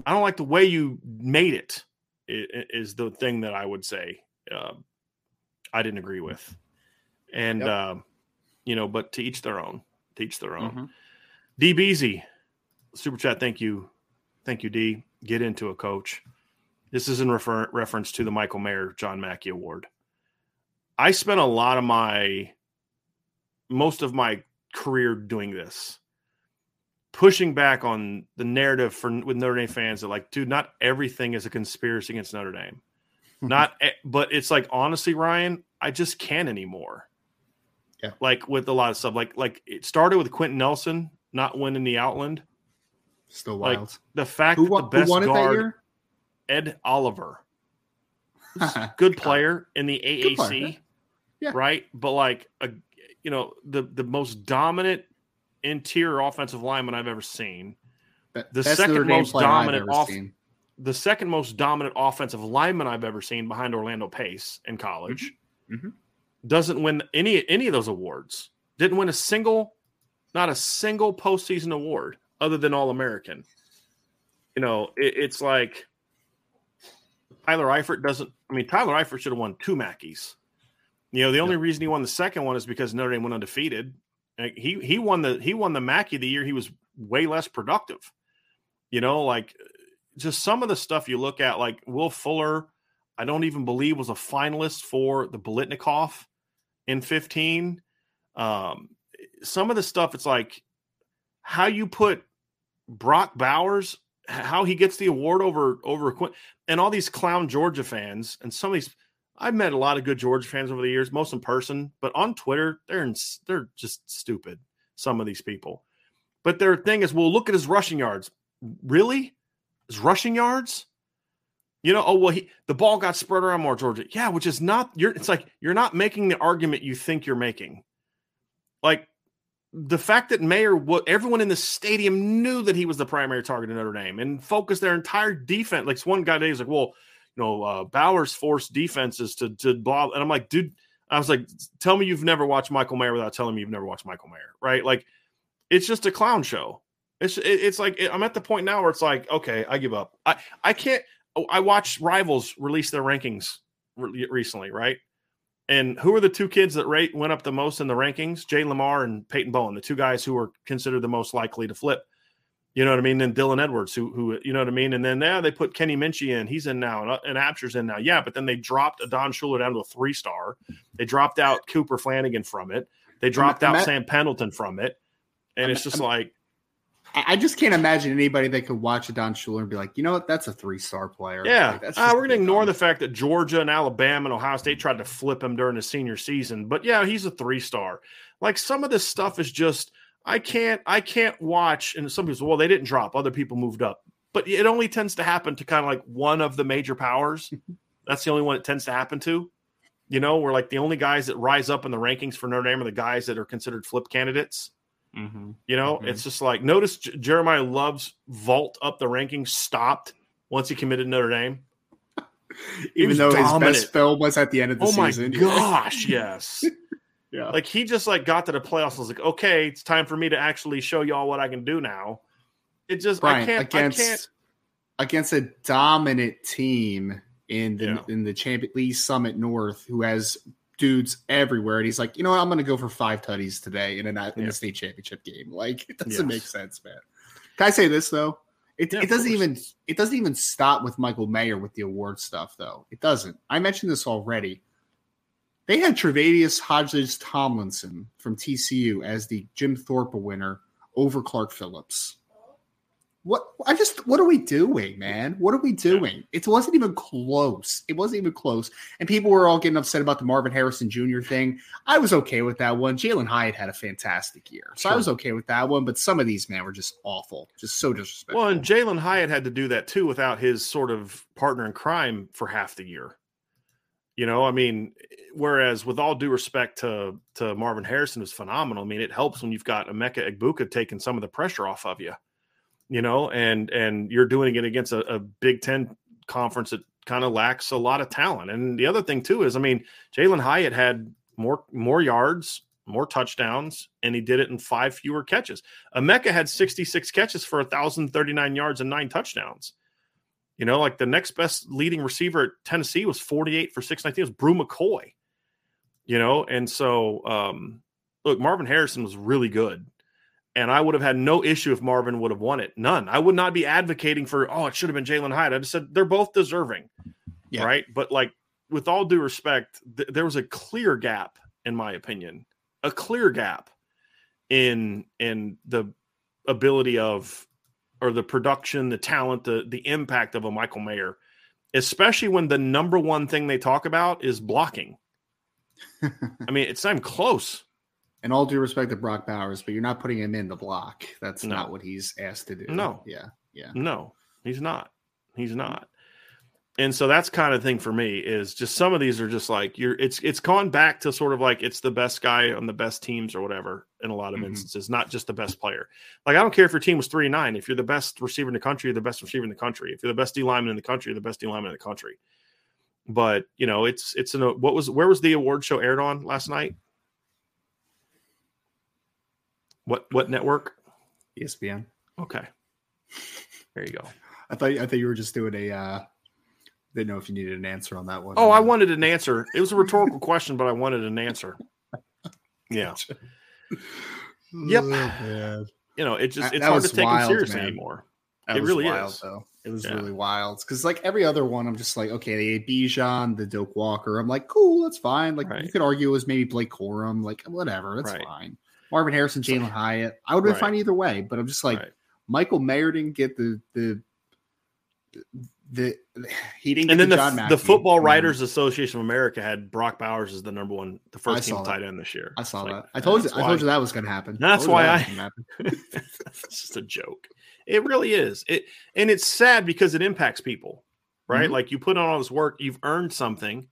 I don't like the way you made it. Is the thing that I would say uh, I didn't agree with and yep. uh, you know, but to each their own. To each their own. Mm-hmm. D Beasy, super chat. Thank you, thank you, D. Get into a coach. This is in refer- reference to the Michael Mayer John Mackey Award. I spent a lot of my most of my career doing this, pushing back on the narrative for with Notre Dame fans that like, dude, not everything is a conspiracy against Notre Dame. not, but it's like honestly, Ryan, I just can't anymore. Yeah. Like with a lot of stuff. Like like it started with Quenton Nelson not winning the Outland. Still wild. Like the fact who, that the best guard Ed Oliver. good player in the AAC. Yeah. Right? But like a you know, the the most dominant interior offensive lineman I've ever seen. The second most dominant off seen. the second most dominant offensive lineman I've ever seen behind Orlando Pace in college. Mm-hmm. Mm-hmm doesn't win any any of those awards. Didn't win a single Not a single postseason award other than All American. You know, it, it's like Tyler Eifert doesn't. I mean, Tyler Eifert should have won two Mackeys. You know, the only reason he won the second one is because Notre Dame went undefeated. Like, he he won the he won the Mackey the year he was way less productive. You know, like just some of the stuff you look at, like Will Fuller, I don't even believe was a finalist for the Biletnikoff in 15. Um, some of the stuff, it's like how you put Brock Bowers, how he gets the award over over Quinn, and all these clown Georgia fans, and some of these. I've met a lot of good Georgia fans over the years, most in person, but on Twitter, they're in, they're just stupid. Some of these people, but their thing is, well, look at his rushing yards. Really, his rushing yards? You know, oh well, he the ball got spread around more, Georgia. Yeah, which is not you're. It's like you're not making the argument you think you're making. Like the fact that Mayer, what everyone in the stadium knew that he was the primary target of Notre Dame and focused their entire defense. Like one guy today was like, well, you know, uh, Bowers forced defenses to to blah, and I'm like, dude, I was like, tell me you've never watched Michael Mayer without telling me you've never watched Michael Mayer, right? Like, it's just a clown show. It's it's like I'm at the point now where it's like, okay, I give up. I I can't. I watched Rivals release their rankings recently, right? And who are the two kids that rate went up the most in the rankings? Jay Limar and Peyton Bowen, the two guys who are considered the most likely to flip. You know what I mean? And Dylan Edwards, who who you know what I mean? And then now they put Kenny Minchey in. He's in now, and, uh, and Apsher's in now. Yeah, but then they dropped Don Shuler down to a three star. They dropped out Cooper Flanigan from it. They dropped out Sam Pendleton from it. And it's just like I just can't imagine anybody that could watch a Don Shuler and be like, you know what, that's a three star player. Yeah, like, uh, we're going to ignore the fact that Georgia and Alabama and Ohio State tried to flip him during his senior season, but yeah, he's a three star. Like some of this stuff is just I can't I can't watch. And some people say, well, they didn't drop, other people moved up, but it only tends to happen to kind of like one of the major powers. that's the only one it tends to happen to. You know, we're like the only guys that rise up in the rankings for Notre Dame are the guys that are considered flip candidates. Mm-hmm. You know, mm-hmm. it's just like notice J- Jeremiah Love's vault up the rankings stopped once he committed Notre Dame. Even though dominant. his best film was at the end of the oh season. Oh my gosh, yes. yeah. Like he just like got to the playoffs. I was like, okay, it's time for me to actually show y'all what I can do now. It just Brian, I can't against, I can't against a dominant team in the yeah. in the Champion League Summit North who has dudes everywhere, and he's like, you know what, I'm going to go for five tutties today in a in yeah. a state championship game. Like it doesn't yes. make sense, man. Can I say this though? It, yeah, it doesn't even it doesn't even stop with Michael Mayer with the award stuff though. It doesn't. I mentioned this already. They had Tre'Vius Hodges Tomlinson from TCU as the Jim Thorpe winner over Clark Phillips. What I just what are we doing, man? What are we doing? It wasn't even close. It wasn't even close. And people were all getting upset about the Marvin Harrison Jr. thing. I was okay with that one. Jalen Hyatt had a fantastic year. So sure. I was okay with that one. But some of these, man, were just awful. Just so disrespectful. Well, and Jalen Hyatt had to do that too without his sort of partner in crime for half the year. You know, I mean, whereas with all due respect to to Marvin Harrison is phenomenal. I mean, it helps when you've got Emeka Egbuka taking some of the pressure off of you you know, and and you're doing it against a, a Big Ten conference that kind of lacks a lot of talent. And the other thing too is, I mean, Jalen Hyatt had more more yards, more touchdowns, and he did it in five fewer catches. Emeka had 66 catches for 1,039 yards and nine touchdowns. You know, like the next best leading receiver at Tennessee was 48 for 619. It was Bru McCoy. You know, and so um, look, Marvin Harrison was really good and I would have had no issue if Marvin would have won it. None. I would not be advocating for, oh, it should have been Jalen Hyatt. I just said they're both deserving. Yeah. Right. But like, with all due respect, th- there was a clear gap, in my opinion, a clear gap in in the ability of or the production, the talent, the the impact of a Michael Mayer, especially when the number one thing they talk about is blocking. I mean, it's not even close and all due respect to Brock Bowers, but you're not putting him in the block. That's no. not what he's asked to do. No. Yeah. Yeah. No, he's not. He's not. And so that's kind of thing for me is just some of these are just like you're it's it's gone back to sort of like it's the best guy on the best teams or whatever in a lot of mm-hmm. instances, not just the best player. Like I don't care if your team was three and nine. If you're the best receiver in the country, you're the best receiver in the country. If you're the best D lineman in the country, you're the best D lineman in the country. But you know, it's it's an what was where was the award show aired on last night? What what network? ESPN. Okay. There you go. I thought I thought you were just doing a. uh Didn't know if you needed an answer on that one. Oh, I wanted an answer. It was a rhetorical question, but I wanted an answer. Yeah. Yep. Oh. You know, it just it's that hard to take wild, him seriously man. anymore. That It was really wild, is. though. It was Yeah. really wild because, like every other one, I'm just like, okay, they ate Bijan, the Doak Walker. I'm like, cool, that's fine. Like Right. you could argue it was maybe Blake Corum, like whatever, that's Right. fine. Marvin Harrison, Jalen Hyatt, I would have been Right. fine either way. But I'm just like, Right. Michael Mayer didn't get the the the he didn't And get then the, the, the. Football Writers Association of America had Brock Bowers as the number one, the first team saw tight end this year. I saw It's that. like, I told you. that's I told you that was going to happen. That's why that I- was gonna happen. it's just a joke. It really is. It and it's sad because it impacts people, right? Mhm. Like you put on all this work, you've earned something.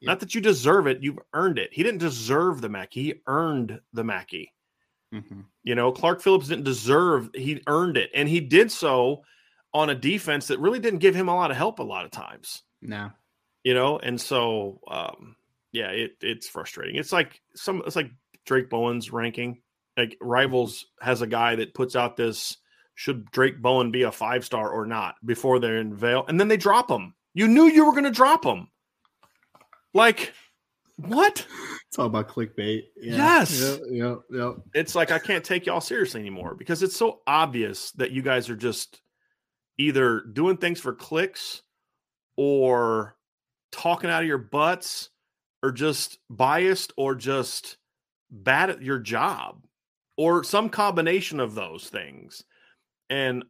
Yeah. Not that you deserve it, you've earned it. He didn't deserve the Mackey, he earned the Mackey. Mhm. You know, Clark Phillips didn't deserve, he earned it. And he did so on a defense that really didn't give him a lot of help a lot of times. No. You know, and so um yeah, it it's frustrating. It's like some it's like Drayk Bowen's ranking. Like Rivals has a guy that puts out this should Drayk Bowen be a five star or not before they're in veil, and then they drop him. You knew you were going to drop him. Like, what? It's all about clickbait. Yeah. Yes. Yeah. Yeah. yeah. It's like I can't take y'all seriously anymore because it's so obvious that you guys are just either doing things for clicks or talking out of your butts or just biased or just bad at your job or some combination of those things. And I-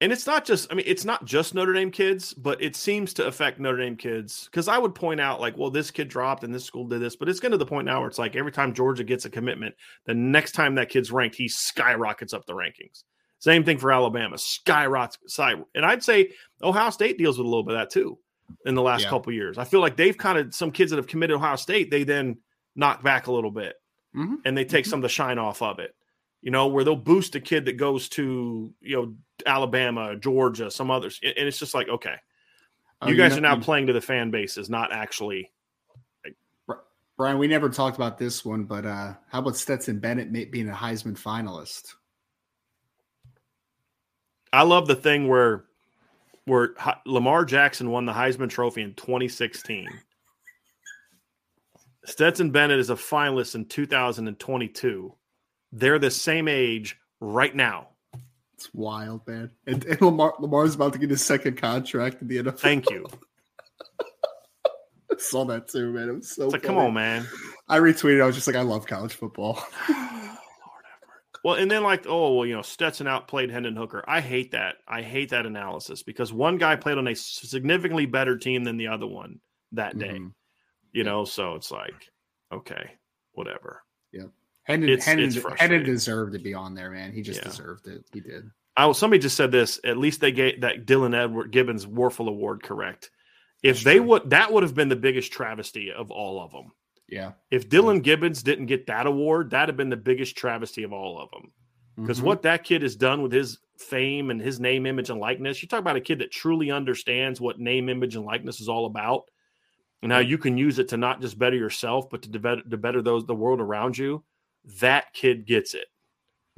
and it's not just I mean it's not just Notre Dame kids, but it seems to affect Notre Dame kids cuz I would point out like well this kid dropped and this school did this, but it's getting to the point now where it's like every time Georgia gets a commitment, the next time that kid's ranked, he skyrockets up the rankings. Same thing for Alabama, skyrockets. sky- And I'd say Ohio State deals with a little bit of that too in the last Yeah. couple years. I feel like they've kind of some kids that have committed Ohio State, they then knock back a little bit Mhm. and they take Mhm. some of the shine off of it. You know, where they'll boost a kid that goes to, you know, Alabama, Georgia, some others. And it's just like, okay, Oh, you guys know- are now playing to the fan bases, not actually. Brian, we never talked about this one, but uh, how about Stetson Bennett being a Heisman finalist? I love the thing where where Lamar Jackson won the Heisman Trophy in 2016. Stetson Bennett is a finalist in 2022. They're the same age right now. It's wild, man. And, and Lamar Lamar's about to get his second contract in the NFL. Thank you. I saw that too, man. It was so. It's like, come on, man. I retweeted. I was just like, I love college football. Lord have mercy. Well, and then like, oh well, you know, Stetson outplayed Hendon Hooker. I hate that. I hate that analysis because one guy played on a significantly better team than the other one that day. Mhm. You know, so it's like, okay, whatever. Hendon, It's- Hendon, it's Hendon deserved to be on there, man. He just Yeah. deserved it. He did. I somebody just said this. At least they gave that Dylan Edward Gibbons Wuerffel Award correct. If That's they true. would, that would have been the biggest travesty of all of them. Yeah. If Dillon Gibbons didn't get that award, that'd have been the biggest travesty of all of them. Because Mhm. what that kid has done with his fame and his name, image, and likeness, you talk about a kid that truly understands what name, image, and likeness is all about, and how you can use it to not just better yourself, but to better, to better those the world around you. That kid gets it.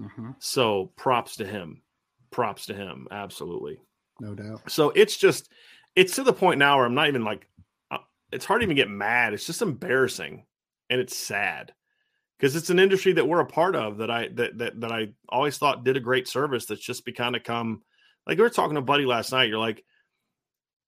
Mhm. So props to him. Props to him. Absolutely. no doubt. So it's just, it's to the point now where I'm not even like, uh, it's hard to even get mad. It's just embarrassing and it's sad because it's an industry that we're a part of that I, that, that, that I always thought did a great service that's just be kind of come, like we were talking to Buddy last night. You're like,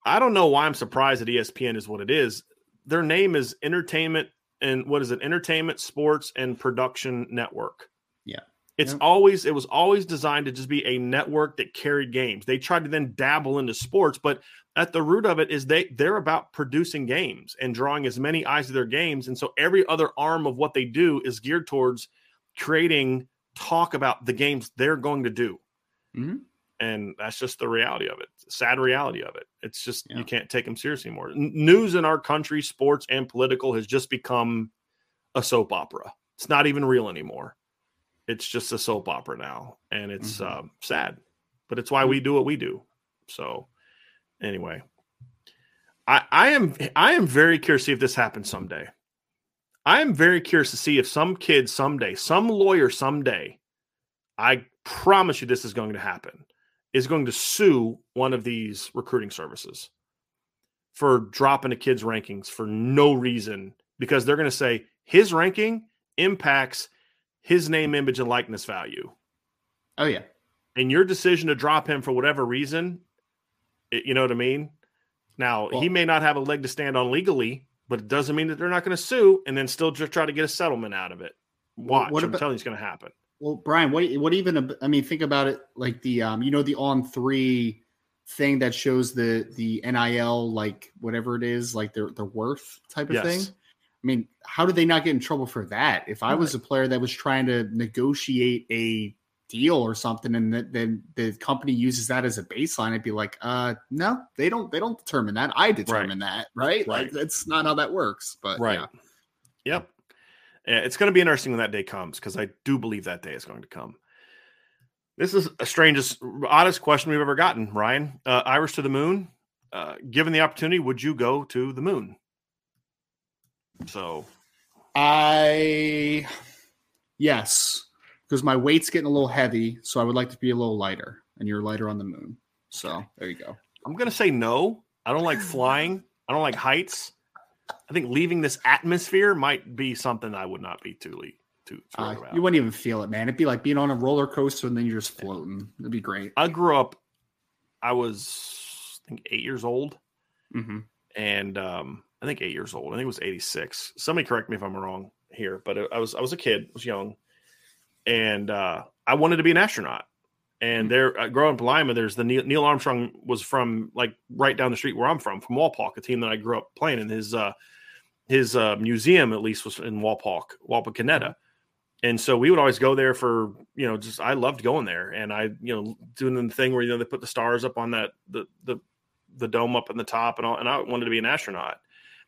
I don't know why I'm surprised that ESPN is what it is. Their name is Entertainment and what is it? Entertainment, Sports, and Production Network. Yeah. It's Yeah. always it was always designed to just be a network that carried games. They tried to then dabble into sports, but at the root of it is they they're about producing games and drawing as many eyes to their games. And so every other arm of what they do is geared towards creating talk about the games they're going to do. Mhm. And that's just the reality of it. Sad reality of it. It's just Yeah. you can't take them seriously anymore. N- news in our country, sports and political, has just become a soap opera. It's not even real anymore. It's just a soap opera now, and it's Mhm. um, sad. But it's why we do what we do. So, anyway, I, I am I am very curious to see if this happens someday. I'm very curious to see if some kid someday, some lawyer someday, I promise you this is going to happen, is going to sue one of these recruiting services for dropping a kid's rankings for no reason because they're going to say his ranking impacts his name, image, and likeness value. Oh yeah. And your decision to drop him for whatever reason, it, you know what I mean? Now, Well- he may not have a leg to stand on legally, but it doesn't mean that they're not going to sue and then still just try to get a settlement out of it. Watch. what I'm telling you, it's going to happen. Well, Brian, what what even I mean, think about it like the um, you know, the on three thing that shows the the NIL like whatever it is, like their their worth type of Yes. thing. I mean, how did they not get in trouble for that? If I was a player that was trying to negotiate a deal or something, and that then the company uses that as a baseline, I'd be like, uh, no, they don't. They don't determine that. I determine that, right? Like that's not how that works. But Right. yeah. Yep. Yeah, it's going to be interesting when that day comes because I do believe that day is going to come. This is a strangest, oddest question we've ever gotten, Ryan. Uh, Irish to the moon. Uh, given the opportunity, would you go to the moon? So, I yes, because my weight's getting a little heavy, so I would like to be a little lighter, and you're lighter on the moon. So there you go. I'm going to say no. I don't like flying. I don't like heights. I think leaving this atmosphere might be something I would not be too le- too Uh, about. you wouldn't even feel it, man. It'd be like being on a roller coaster and then you're just floating. It'd be great. I grew up. I was I think eight years old. hmm and um, I think eight years old. I think it was eighty six. Somebody correct me if I'm wrong here, but I was I was a kid, I was young, and uh, I wanted to be an astronaut. And there, uh, growing up in Lima, there's the Neil, Neil Armstrong was from like right down the street where I'm from, from Wapak, a team that I grew up playing in. His uh, his uh, museum at least was in Wapak, Wapakoneta. And so we would always go there for, you know, just I loved going there. And I, you know, doing the thing where, you know, they put the stars up on that the the the dome up in the top and all and I wanted to be an astronaut.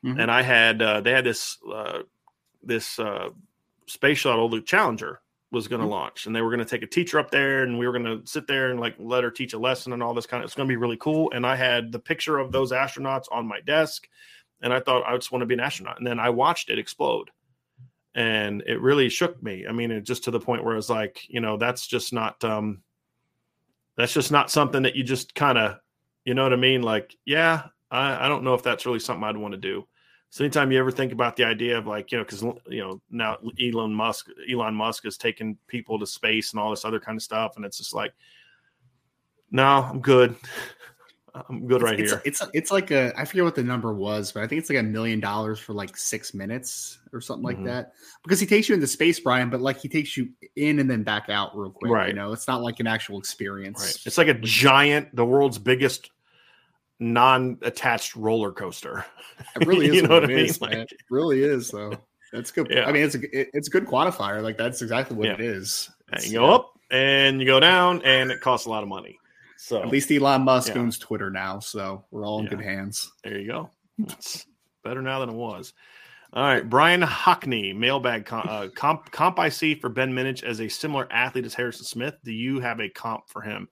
Mhm. And I had uh, they had this uh, this uh, space shuttle, the Challenger, was going to Mhm. launch, and they were going to take a teacher up there, and we were going to sit there and like let her teach a lesson and all this kind of. It's going to be really cool. And I had the picture of those astronauts on my desk, and I thought I just want to be an astronaut. And then I watched it explode, and it really shook me. I mean, it just to the point where it was like, you know, that's just not um, that's just not something that you just kind of, you know what I mean? Like, yeah, I, I don't know if that's really something I'd want to do. So anytime you ever think about the idea of like, you know, because you know now Elon Musk, Elon Musk has taken people to space and all this other kind of stuff, and it's just like, no, I'm good. I'm good right it's, here. It's it's like a I forget what the number was, but I think it's like a million dollars for like six minutes or something like Mhm. that. Because he takes you into space, Brian, but like he takes you in and then back out real quick. Right. You know, it's not like an actual experience. Right. It's like a giant, the world's biggest non-attached roller coaster. It really is. You know what what I mean? is, man. Like- It really is, though. That's good. Yeah. I mean, it's a it- it's a good quantifier. Like that's exactly what Yeah. it is. And you go yeah. up and you go down, and it costs a lot of money. So At least Elon Musk Yeah. owns Twitter now, so we're all in good hands. There you go. It's better now than it was. All right, Brian Hockney, mailbag com- uh, comp comp I see for Ben Minich as a similar athlete as Harrison Smith. Do you have a comp for him?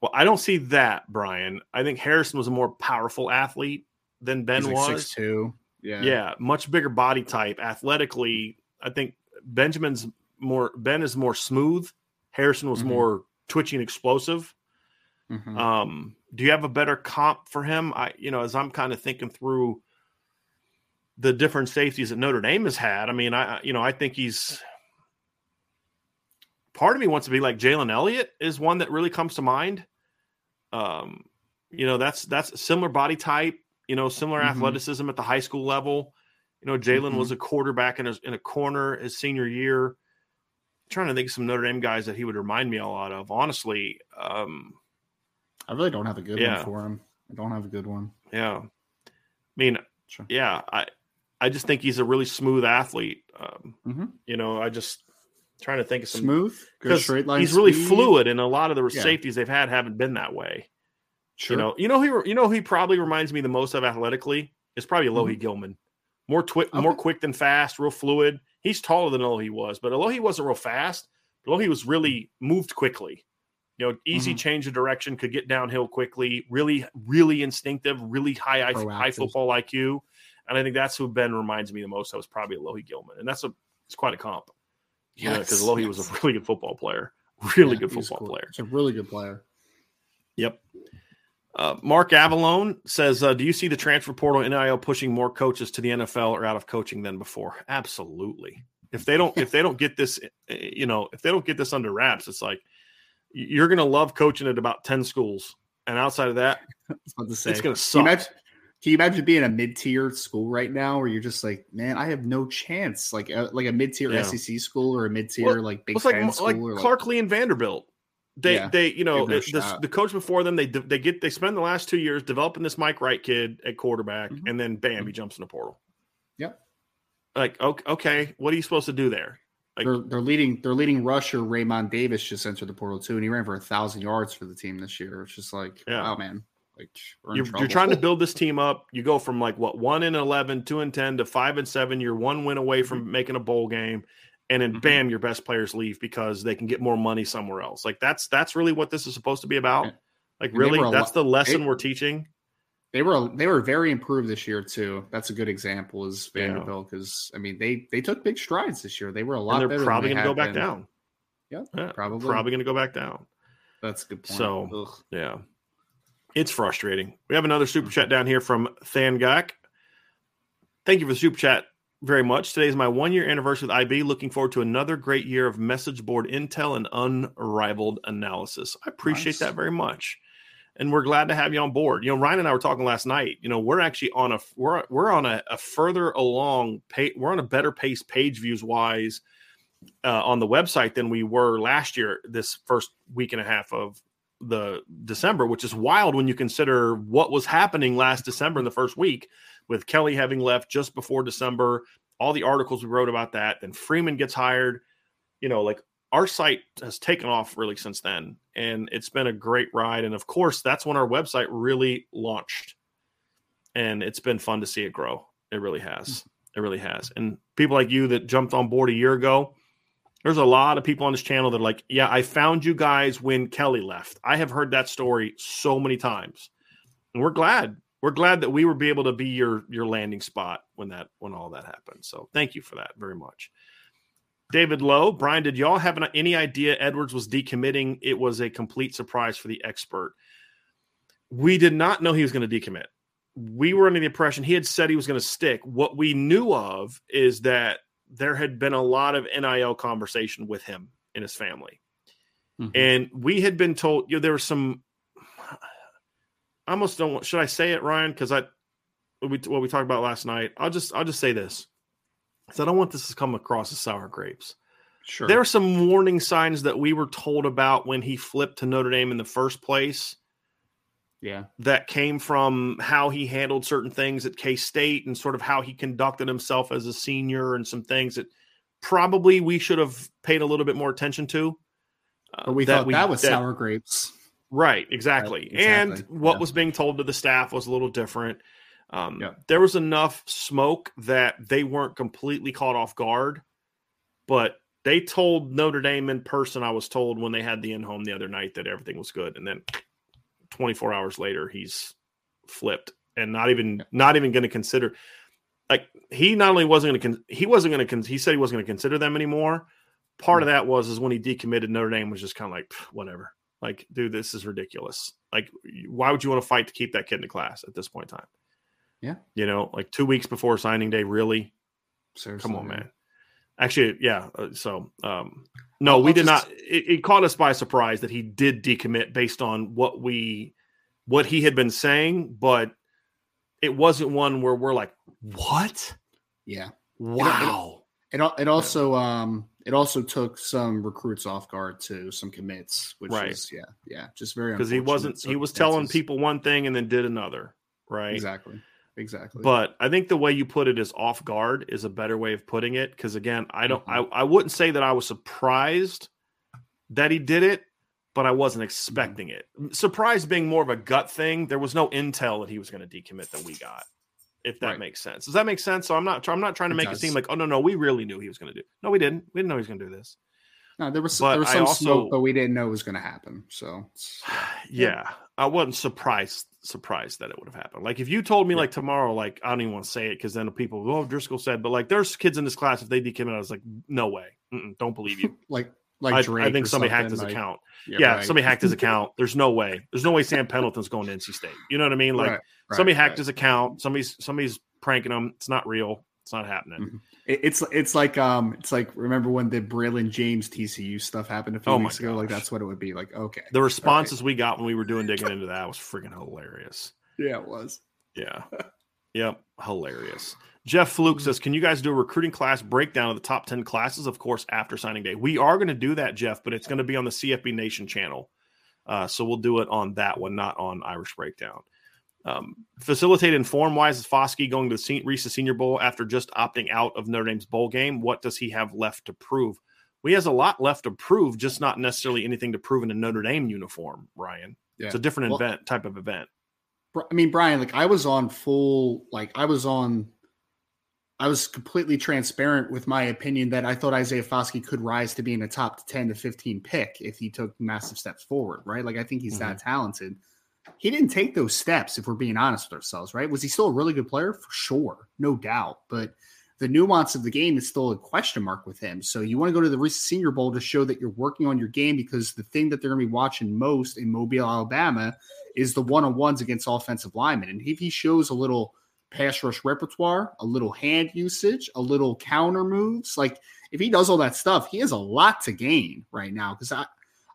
Well, I don't see that, Brian. I think Harrison was a more powerful athlete than Ben like was. 6'2". Yeah. Yeah, much bigger body type. Athletically, I think Benjamin's more Ben is more smooth. Harrison was Mhm. more twitchy and explosive. Mhm. Um, do you have a better comp for him? I, you know, as I'm kind of thinking through the different safeties that Notre Dame has had. I mean, I, I- you know, I think he's part of me wants to be like Jalen Elliott is one that really comes to mind. Um, you know, that's that's a similar body type. You know, similar Mhm. athleticism at the high school level. You know, Jalen Mhm. was a quarterback in a, in a corner his senior year. trying to think of some Notre Dame guys that he would remind me a lot of. Honestly, um, I really don't have a good Yeah. one for him. I don't have a good one. Yeah. I mean, Sure. yeah, I I just think he's a really smooth athlete. Um, Mhm. You know, I just trying to think of some Smooth, good because straight line. he's really speed. fluid, and a lot of the Yeah. safeties they've had haven't been that way. Sure. You know, you know he you know he probably reminds me the most of athletically is probably Alohi Gilman. More twi- Mm-hmm. Okay. more quick than fast, real fluid. He's taller than Alohi was, but Alohi wasn't real fast. Alohi was really moved quickly. You know, easy Mhm. change of direction, could get downhill quickly. Really, really instinctive. Really high high football IQ. And I think that's who Ben reminds me the most of was probably Alohi Gilman. And that's a it's quite a comp. Yeah, because Alohi yes. was a really good football player. Really yeah, good football cool. player. He's a really good player. Yep. Uh, Mark Avalone says, uh, "Do you see the transfer portal NIL pushing more coaches to the NFL or out of coaching than before?" Absolutely. If they don't, if they don't get this, eh, you know, if they don't get this under wraps, it's like you're going to love coaching at about ten schools, and outside of that, it's going to suck. Imagine, can you imagine being a mid-tier school right now, where you're just like, man, I have no chance, like a, uh, like a mid-tier yeah. SEC school or a mid-tier well, like Big Ten like, school, like or Clark like, Lee and Vanderbilt. They, yeah, they, you know, the, the, coach before them, they they get they spend the last two years developing this Mike Wright kid at quarterback, mm-hmm. and then bam, mm-hmm. he jumps in the portal. Yep. Like okay, okay, what are you supposed to do there? Like, they're, they're leading their leading rusher Raymond Davis just entered the portal too, and he ran for a thousand yards for the team this year. It's just like, yeah. wow, man. Like you're, you're, trying to build this team up. You go from like what one and 11, two and ten to five and seven. You're one win away from mm-hmm. making a bowl game, and then mm-hmm. bam, your best players leave because they can get more money somewhere else. Like that's that's really what this is supposed to be about. Like really, that's the lesson they, we're teaching. They were they were very improved this year too. That's a good example is Vanderbilt because yeah. I mean they they took big strides this year. They were a lot. And they're probably going to go back been. down. Yep, yeah, probably probably going to go back down. That's a good point. So Ugh. yeah, it's frustrating. We have another super chat down here from Thangak. Thank you for the super chat very much. Today is my one year anniversary with IB. Looking forward to another great year of message board intel and unrivaled analysis. I appreciate nice. that very much. And we're glad to have you on board. You know, Ryan and I were talking last night. You know, we're actually on a we're we're on a, a further along pay, we're on a better pace page views wise uh, on the website than we were last year. This first week and a half of the December, which is wild when you consider what was happening last December in the first week with Kelly having left just before December, all the articles we wrote about that. Then Freeman gets hired. You know, like our site has taken off really since then, and it's been a great ride. And of course, that's when our website really launched, and it's been fun to see it grow. It really has. Hmm. It really has. And people like you that jumped on board a year ago, there's a lot of people on this channel that are like, yeah, I found you guys when Kelly left. I have heard that story so many times, and we're glad we're glad that we were be able to be your your landing spot when that when all that happened. So thank you for that very much. David Lowe, Brian, did y'all have an, any idea Edwards was decommitting? It was a complete surprise for the expert. We did not know he was going to decommit. We were under the impression he had said he was going to stick. What we knew of is that there had been a lot of NIL conversation with him and his family. Mm-hmm. And we had been told, you know, there was some I almost don't want. Should I say it, Ryan? Because I what we what we talked about last night. I'll just I'll just say this. So I don't want this to come across as sour grapes. Sure. There are some warning signs that we were told about when he flipped to Notre Dame in the first place. Yeah. That came from how he handled certain things at K State and sort of how he conducted himself as a senior and some things that probably we should have paid a little bit more attention to. Uh, but we thought we, that was that, sour grapes. Right, exactly. Right, exactly. And what yeah. was being told to the staff was a little different. Um, yeah. There was enough smoke that they weren't completely caught off guard, but they told Notre Dame in person. I was told when they had the in home the other night that everything was good, and then 24 hours later, he's flipped and not even not even going to consider. Like he not only wasn't going to con- he wasn't going to con- he said he wasn't going to consider them anymore. Part of mm. that was is when he decommitted Notre Dame was just kind of like whatever like, dude, this is ridiculous. Like, why would you want to fight to keep that kid in the class at this point in time? Yeah. You know, like two weeks before signing day, really? Seriously, Come on, man. Actually, yeah. Uh, so, um, no, I'll, we did just... not. It, it, caught us by surprise that he did decommit based on what we, what he had been saying, but it wasn't one where we're like, what? Yeah. Wow. It, it, it also, um, it also took some recruits off guard too, some commits, which right. is yeah, yeah, just very because he wasn't he was telling people one thing and then did another, right? Exactly, exactly. But I think the way you put it is off guard is a better way of putting it because again, I don't, mm-hmm. I, I wouldn't say that I was surprised that he did it, but I wasn't mm-hmm. expecting it. Surprise being more of a gut thing. There was no intel that he was going to decommit that we got if that right. makes sense. Does that make sense? So I'm not I'm not trying to it make does. it seem like oh no no we really knew he was going to do. No, we didn't. We didn't know he was going to do this. No, there was but there was some also, smoke, but we didn't know it was going to happen. So yeah. yeah, I wasn't surprised surprised that it would have happened. Like if you told me like tomorrow, like I don't even want to say it because then people go, "Oh, Driscoll said," but like there's kids in this class if they decommitted, I was like, no way, Mm-mm, don't believe you. like like I, I think somebody hacked his like- account. Yeah, Yeah, right. somebody hacked his account. There's no way. There's no way Sam Pendleton's going to NC State. You know what I mean? Like Right, right, somebody hacked his account. Somebody's somebody's pranking him. It's not real. It's not happening. Mhm. It- It's it's like um it's like remember when the Braylon James TCU stuff happened a few Oh weeks ago? Like that's what it would be. Like okay, The responses we got when we were doing digging into that was freaking hilarious. yeah, it was. Yeah. Yep. Hilarious. Jeff Fluke says, Can you guys do a recruiting class breakdown of the top 10 classes, of course, after signing day? We are going to do that, Jeff, but it's going to be on the CFB Nation channel. Uh, so we'll do it on that one, not on Irish Breakdown. Um, facilitate and form wise is Foskey going to the Se- Reese's Senior Bowl after just opting out of Notre Dame's bowl game? What does he have left to prove? Well, he has a lot left to prove, just not necessarily anything to prove in a Notre Dame uniform, Ryan. Yeah. It's a different Well- event type of event. I mean, Brian, like I was on full, like I was on, I was completely transparent with my opinion that I thought Isaiah Foskey could rise to being a top 10 to 15 pick if he took massive steps forward, right? Like I think he's that talented. He didn't take those steps, if we're being honest with ourselves, right? Was he still a really good player? For sure, no doubt. But the nuance of the game is still a question mark with him. So you want to go to the Reese's Senior Bowl to show that you're working on your game because the thing that they're going to be watching most in Mobile, Alabama is the one on ones against offensive linemen. And if he shows a little pass rush repertoire, a little hand usage, a little counter moves, like if he does all that stuff, he has a lot to gain right now. Because I,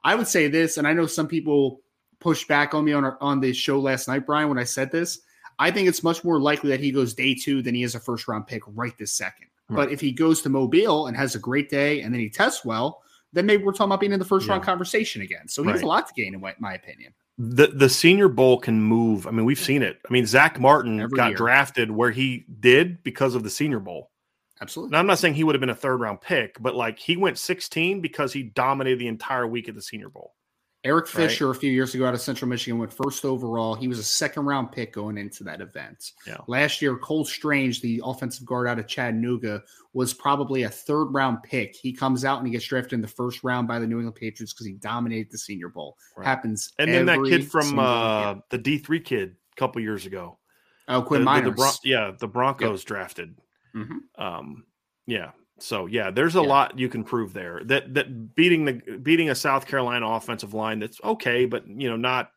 I would say this, and I know some people pushed back on me on our, on the show last night, Brian, when I said this. I think it's much more likely that he goes day two than he is a first round pick right this second. Right. But if he goes to Mobile and has a great day and then he tests well, then maybe we're talking about being in the first round conversation again. So he has a lot to gain, in my, my opinion. the the senior bowl can move. I mean, we've seen it. I mean, Zach Martin Every got year. drafted where he did because of the senior bowl. Absolutely. Now, I'm not saying he would have been a third round pick, but like he went 16 because he dominated the entire week at the senior bowl. Eric Right. Fisher, a few years ago out of Central Michigan, went first overall. He was a second round pick going into that event. Yeah. Last year, Cole Strange, the offensive guard out of Chattanooga, was probably a third round pick. He comes out and he gets drafted in the first round by the New England Patriots because he dominated the Senior Bowl. Right. Happens. And then that kid from uh, the D3 kid a couple years ago. oh Quinn the, the- the Bron- yeah, the Broncos drafted. Mhm. Um, yeah. So yeah, there's a Yeah. lot you can prove there. That that beating the beating a South Carolina offensive line that's okay, but you know not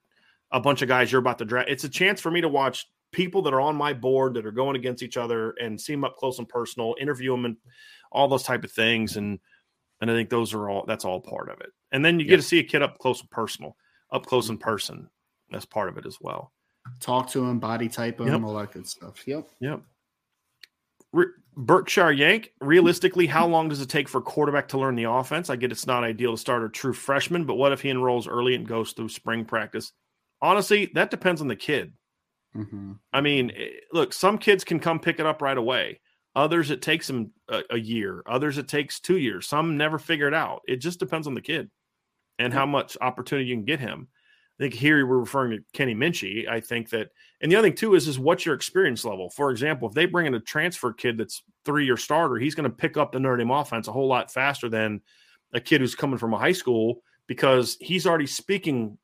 a bunch of guys you're about to draft. It's a chance for me to watch people that are on my board that are going against each other and see them up close and personal, interview them, and all those type of things. And and I think those are all that's all part of it. And then you Yeah. get to see a kid up close and personal, up close mm-hmm. in person. That's part of it as well. Talk to him, body type him, Yep. all that good stuff. Yep. Yep. Re- Berkshire Yank, realistically, how long does it take for a quarterback to learn the offense? I get it's not ideal to start a true freshman, but what if he enrolls early and goes through spring practice? Honestly, that depends on the kid. hmm I mean, eh, look, some kids can come pick it up right away. Others, it takes them a, a year. Others, it takes two years. Some never figure it out. It just depends on the kid and how much opportunity you can get him. I think here we're referring to Kenny Minchey. I think that, and the other thing too is, is what's your experience level? For example, if they bring in a transfer kid that's three year starter, he's going to pick up the Notre Dame offense a whole lot faster than a kid who's coming from a high school because he's already speaking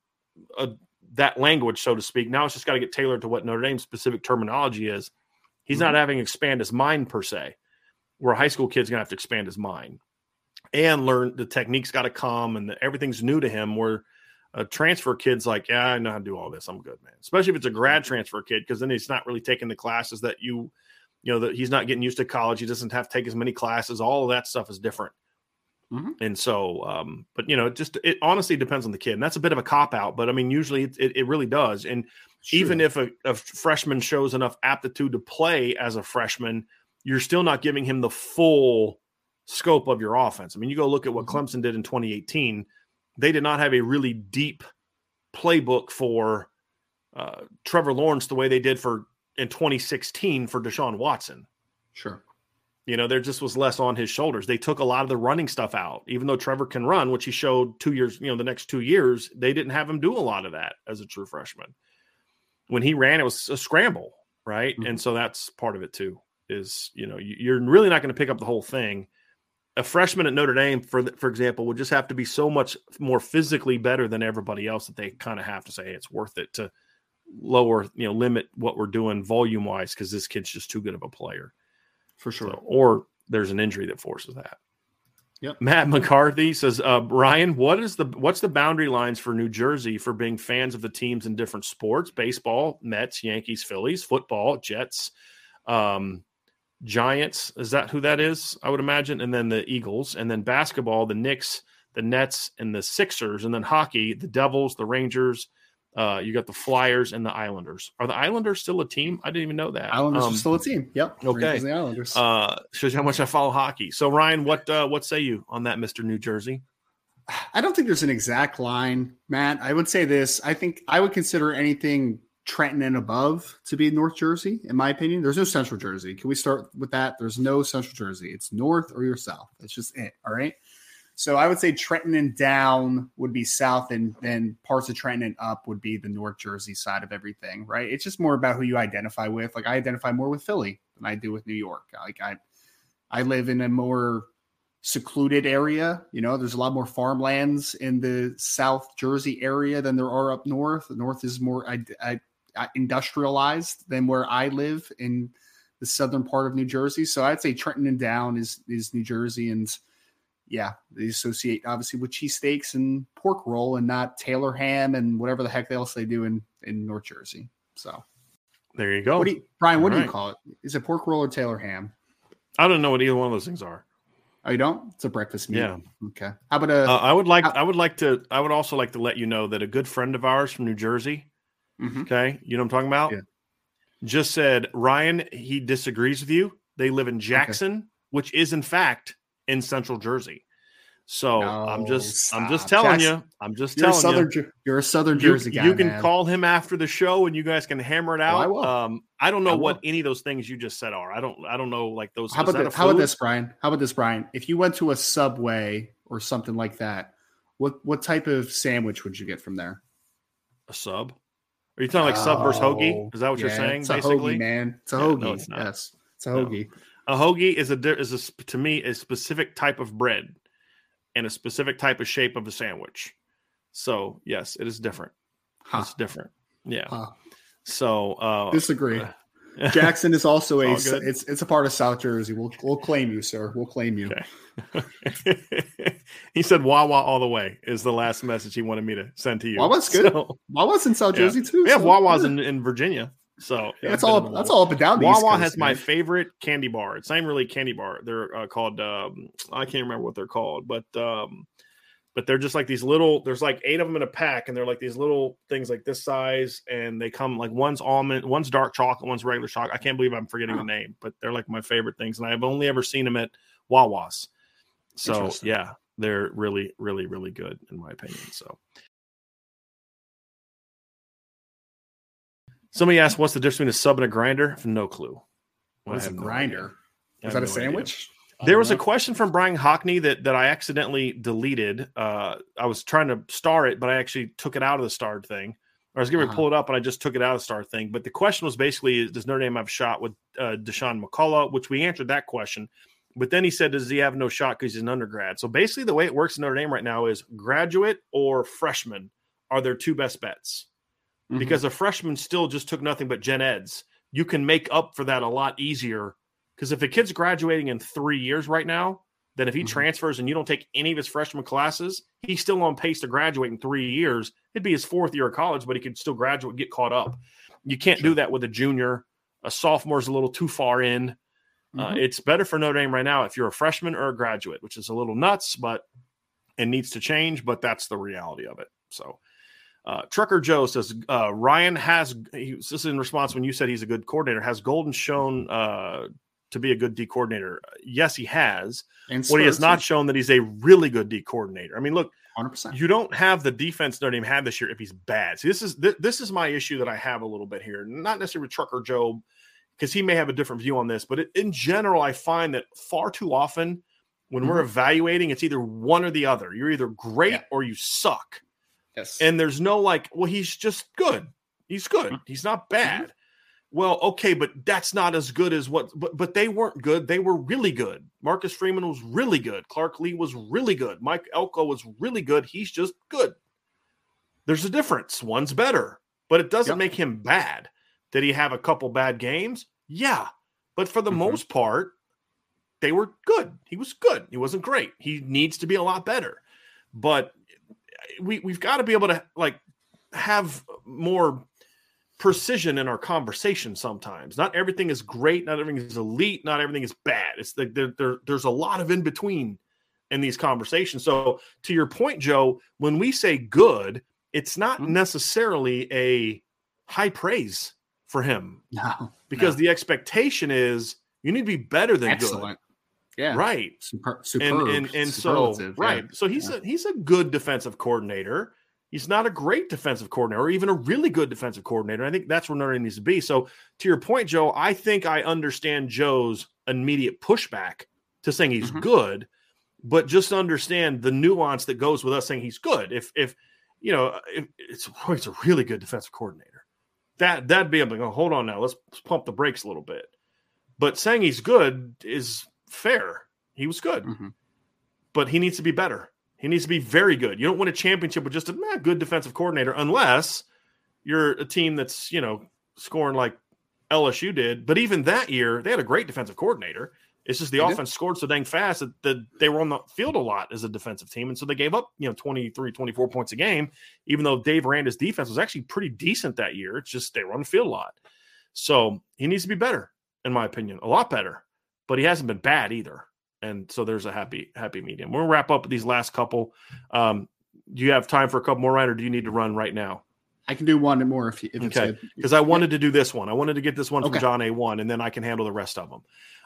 a, that language, so to speak. Now it's just got to get tailored to what Notre Dame's specific terminology is. He's not mm-hmm. having to expand his mind per se, where a high school kid's going to have to expand his mind and learn the techniques got to come and the, everything's new to him. Where a transfer kid's like, yeah, I know how to do all this. I'm good, man. Especially if it's a grad transfer kid, because then he's not really taking the classes that you, you know, that he's not getting used to college. He doesn't have to take as many classes. All of that stuff is different. Mhm. And so, um, but you know, it just it honestly depends on the kid, and that's a bit of a cop out. But I mean, usually it, it, it really does. And even if a, a freshman shows enough aptitude to play as a freshman, you're still not giving him the full scope of your offense. I mean, you go look at what Mhm. Clemson did in 2018. They did not have a really deep playbook for uh, Trevor Lawrence the way they did for in 2016 for Deshaun Watson. sure. You know, there just was less on his shoulders. They took a lot of the running stuff out, even though Trevor can run, which he showed two years, you know, the next two years, they didn't have him do a lot of that as a true freshman. When he ran, it was a scramble, right? Mhm. And so that's part of it too. Is you know you're really not going to pick up the whole thing. A freshman at Notre Dame, for for example, would just have to be so much more physically better than everybody else that they kind of have to say hey, it's worth it to lower, you know, limit what we're doing volume wise because this kid's just too good of a player. For sure. So, or there's an injury that forces that. Yep. Matt McCarthy says, uh, Ryan, what is the what's the boundary lines for New Jersey for being fans of the teams in different sports? Baseball, Mets, Yankees, Phillies, football, Jets, um, Giants. Is that who that is? I would imagine. And then the Eagles, and then basketball, the Knicks, the Nets, and the Sixers, and then hockey, the Devils, the Rangers, uh, you got the Flyers and the Islanders. Are the Islanders still a team? I didn't even know that. Islanders um, are still a team. Yep. Okay. The Islanders. Uh, shows you how much I follow hockey. So Ryan, what uh, what say you on that, Mister New Jersey? I don't think there's an exact line, Matt. I would say this. I think I would consider anything Trenton and above to be North Jersey, in my opinion. There's no Central Jersey. Can we start with that? There's no Central Jersey. It's North or you're South. That's just it. All right. So I would say Trenton and down would be south, and then parts of Trenton and up would be the North Jersey side of everything, right? It's just more about who you identify with. Like I identify more with Philly than I do with New York. Like I, I live in a more secluded area. You know, there's a lot more farmlands in the South Jersey area than there are up north. North is more I, I industrialized than where I live in the southern part of New Jersey. So I'd say Trenton and down is is New Jersey and yeah, they associate obviously with cheesesteaks and pork roll and not Taylor ham and whatever the heck else they do in, in North Jersey. So there you go. What do you, Brian, what All do right. you call it? Is it pork roll or Taylor ham? I don't know what either one of those things are. Oh, you don't? It's a breakfast meal. Yeah. Okay. How about a? Uh, I would like. How, I would like to. I would also like to let you know that a good friend of ours from New Jersey. Mm-hmm. Okay, you know what I'm talking about. Yeah. Just said Ryan. He disagrees with you. They live in Jackson, okay. which is in fact in Central Jersey. So no, I'm just stop. I'm just telling Jackson, you. I'm just you're telling Southern, you. You're a Southern Jersey you, guy. You can man. call him after the show and you guys can hammer it oh, out. I, will. Um, I don't know I what any of those things you just said are. I don't I don't know like those. How about this, how about this, Brian? How about this, Brian? If you went to a Subway or something like that, what what type of sandwich would you get from there? A sub? Are you talking like oh, sub versus hoagie? Is that what yeah, you're saying? It's basically, hoagie, man. It's a hoagie. Yeah, no, it's yes, it's a hoagie. No. A hoagie is a is a to me a specific type of bread and a specific type of shape of a sandwich. So yes, it is different. Huh. It's different. Yeah. Huh. So uh, disagree. Uh, Jackson is also a it's it's a part of South Jersey. We'll we'll claim you, sir. We'll claim you. Okay. he said Wawa all the way is the last message he wanted me to send to you. Wawa's good. So, Wawa's in South yeah. Jersey too. We so have Wawa's in, in Virginia. So yeah, that's all. That's all up and down. Wawa Coast, has man. my favorite candy bar. It's not even really candy bar. They're uh, called. Um, I can't remember what they're called, but um, but they're just like these little. There's like eight of them in a pack, and they're like these little things like this size, and they come like one's almond, one's dark chocolate, one's regular chocolate. I can't believe I'm forgetting oh. the name, but they're like my favorite things, and I've only ever seen them at Wawa's. So yeah, they're really, really, really good in my opinion. So Somebody asked, "What's the difference between a sub and a grinder?" No clue. What is a grinder? Is that a sandwich? There was know. a question from Brian Hockney that that I accidentally deleted. Uh, I was trying to star it, but I actually took it out of the starred thing. I was going to uh-huh. pull it up, and I just took it out of the star thing. But the question was basically, does Notre Dame have a shot with uh, Dasan McCullough? Which we answered that question. But then he said, does he have no shot because he's an undergrad? So basically, the way it works in Notre Dame right now is graduate or freshman are their two best bets mm-hmm. because a freshman still just took nothing but gen eds. You can make up for that a lot easier because if a kid's graduating in three years right now, then if he mm-hmm. transfers and you don't take any of his freshman classes, he's still on pace to graduate in three years. It'd be his fourth year of college, but he could still graduate, get caught up. You can't sure. do that with a junior. A sophomore's a little too far in. Uh, mm-hmm. Uh, it's better for Notre Dame right now if you're a freshman or a graduate, which is a little nuts, but it needs to change. But that's the reality of it. So uh, Trucker Joe says uh, Ryan has. He, this is in response when you said he's a good coordinator. Has Golden shown uh, to be a good D coordinator? Yes, he has. And what he has not shown that he's a really good D coordinator. I mean, look, 100%. you don't have the defense Notre Dame had this year if he's bad. See, this is th- this is my issue that I have a little bit here. Not necessarily with Trucker Joe because he may have a different view on this, but it, in general, I find that far too often when mm-hmm. we're evaluating, it's either one or the other. You're either great yeah. or you suck. Yes. And there's no like, well, he's just good. He's good. Mm-hmm. He's not bad. Mm-hmm. Well, okay, but that's not as good as what but but they weren't good. They were really good. Marcus Freeman was really good. Clark Lea was really good. Mike Elko was really good. He's just good. There's a difference. One's better, but it doesn't Yep. make him bad. Did he have a couple bad games? Yeah. But for the Mhm. most part, they were good. He was good. He wasn't great. He needs to be a lot better. But we we've got to be able to like have more precision in our conversation sometimes. Not everything is great, not everything is elite, not everything is bad. It's like there, there, there's a lot of in between in these conversations. So to your point, Joe, when we say good, it's not Mhm. necessarily a high praise for him No, because no. the expectation is you need to be better than excellent. Yeah. Right Super, superb, and and so superlative, yeah. right so he's Yeah. a he's a good defensive coordinator he's not a great defensive coordinator or even a really good defensive coordinator. I think that's where notre dame needs to be. So to your point joe i think i understand joe's immediate pushback to saying he's Mhm. good but just understand the nuance that goes with us saying he's good. If if you know if it's it's a really good defensive coordinator. That that'd be able to go hold on now. Let's, let's pump the brakes a little bit. But saying he's good is fair. He was good. Mhm. but he needs to be better. He needs to be very good. You don't win a championship with just a eh, good defensive coordinator unless you're a team that's, you know, scoring like LSU did. But even that year, they had a great defensive coordinator. It's just the They did. offense scored so dang fast that, that they were on the field a lot as a defensive team. And so they gave up, you know, 23, 24 points a game, even though Dave Aranda's defense was actually pretty decent that year. It's just they were on the field a lot. So he needs to be better, in my opinion, a lot better. But he hasn't been bad either and so there's a happy happy medium. We'll wrap up with these last couple. Um, do you have time for a couple more, Ryan, or do you need to run right now? I can do one more if, you- if it's Okay. good. Because I wanted to do this one. I wanted to get this one from Okay. John A. One, and then I can handle the rest of them.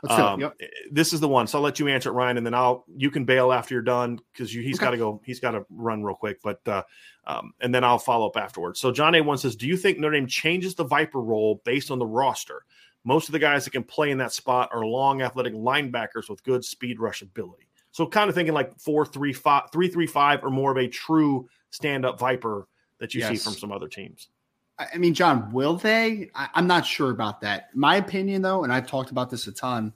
Um, Yep. This is the one, so I'll let you answer it, Ryan, and then I'll you can bail after you're done because he's Okay. got to go. He's got to run real quick, but uh, um, and then I'll follow up afterwards. So John A. One says, "Do you think Notre Dame changes the Viper role based on the roster? Most of the guys that can play in that spot are long, athletic linebackers with good speed rush ability. So kind of thinking like four, three, five, three, three, five, or more of a true stand-up Viper that you see from some other teams. I mean, John, will they? I, I'm not sure about that. My opinion, though, and I've talked about this a ton,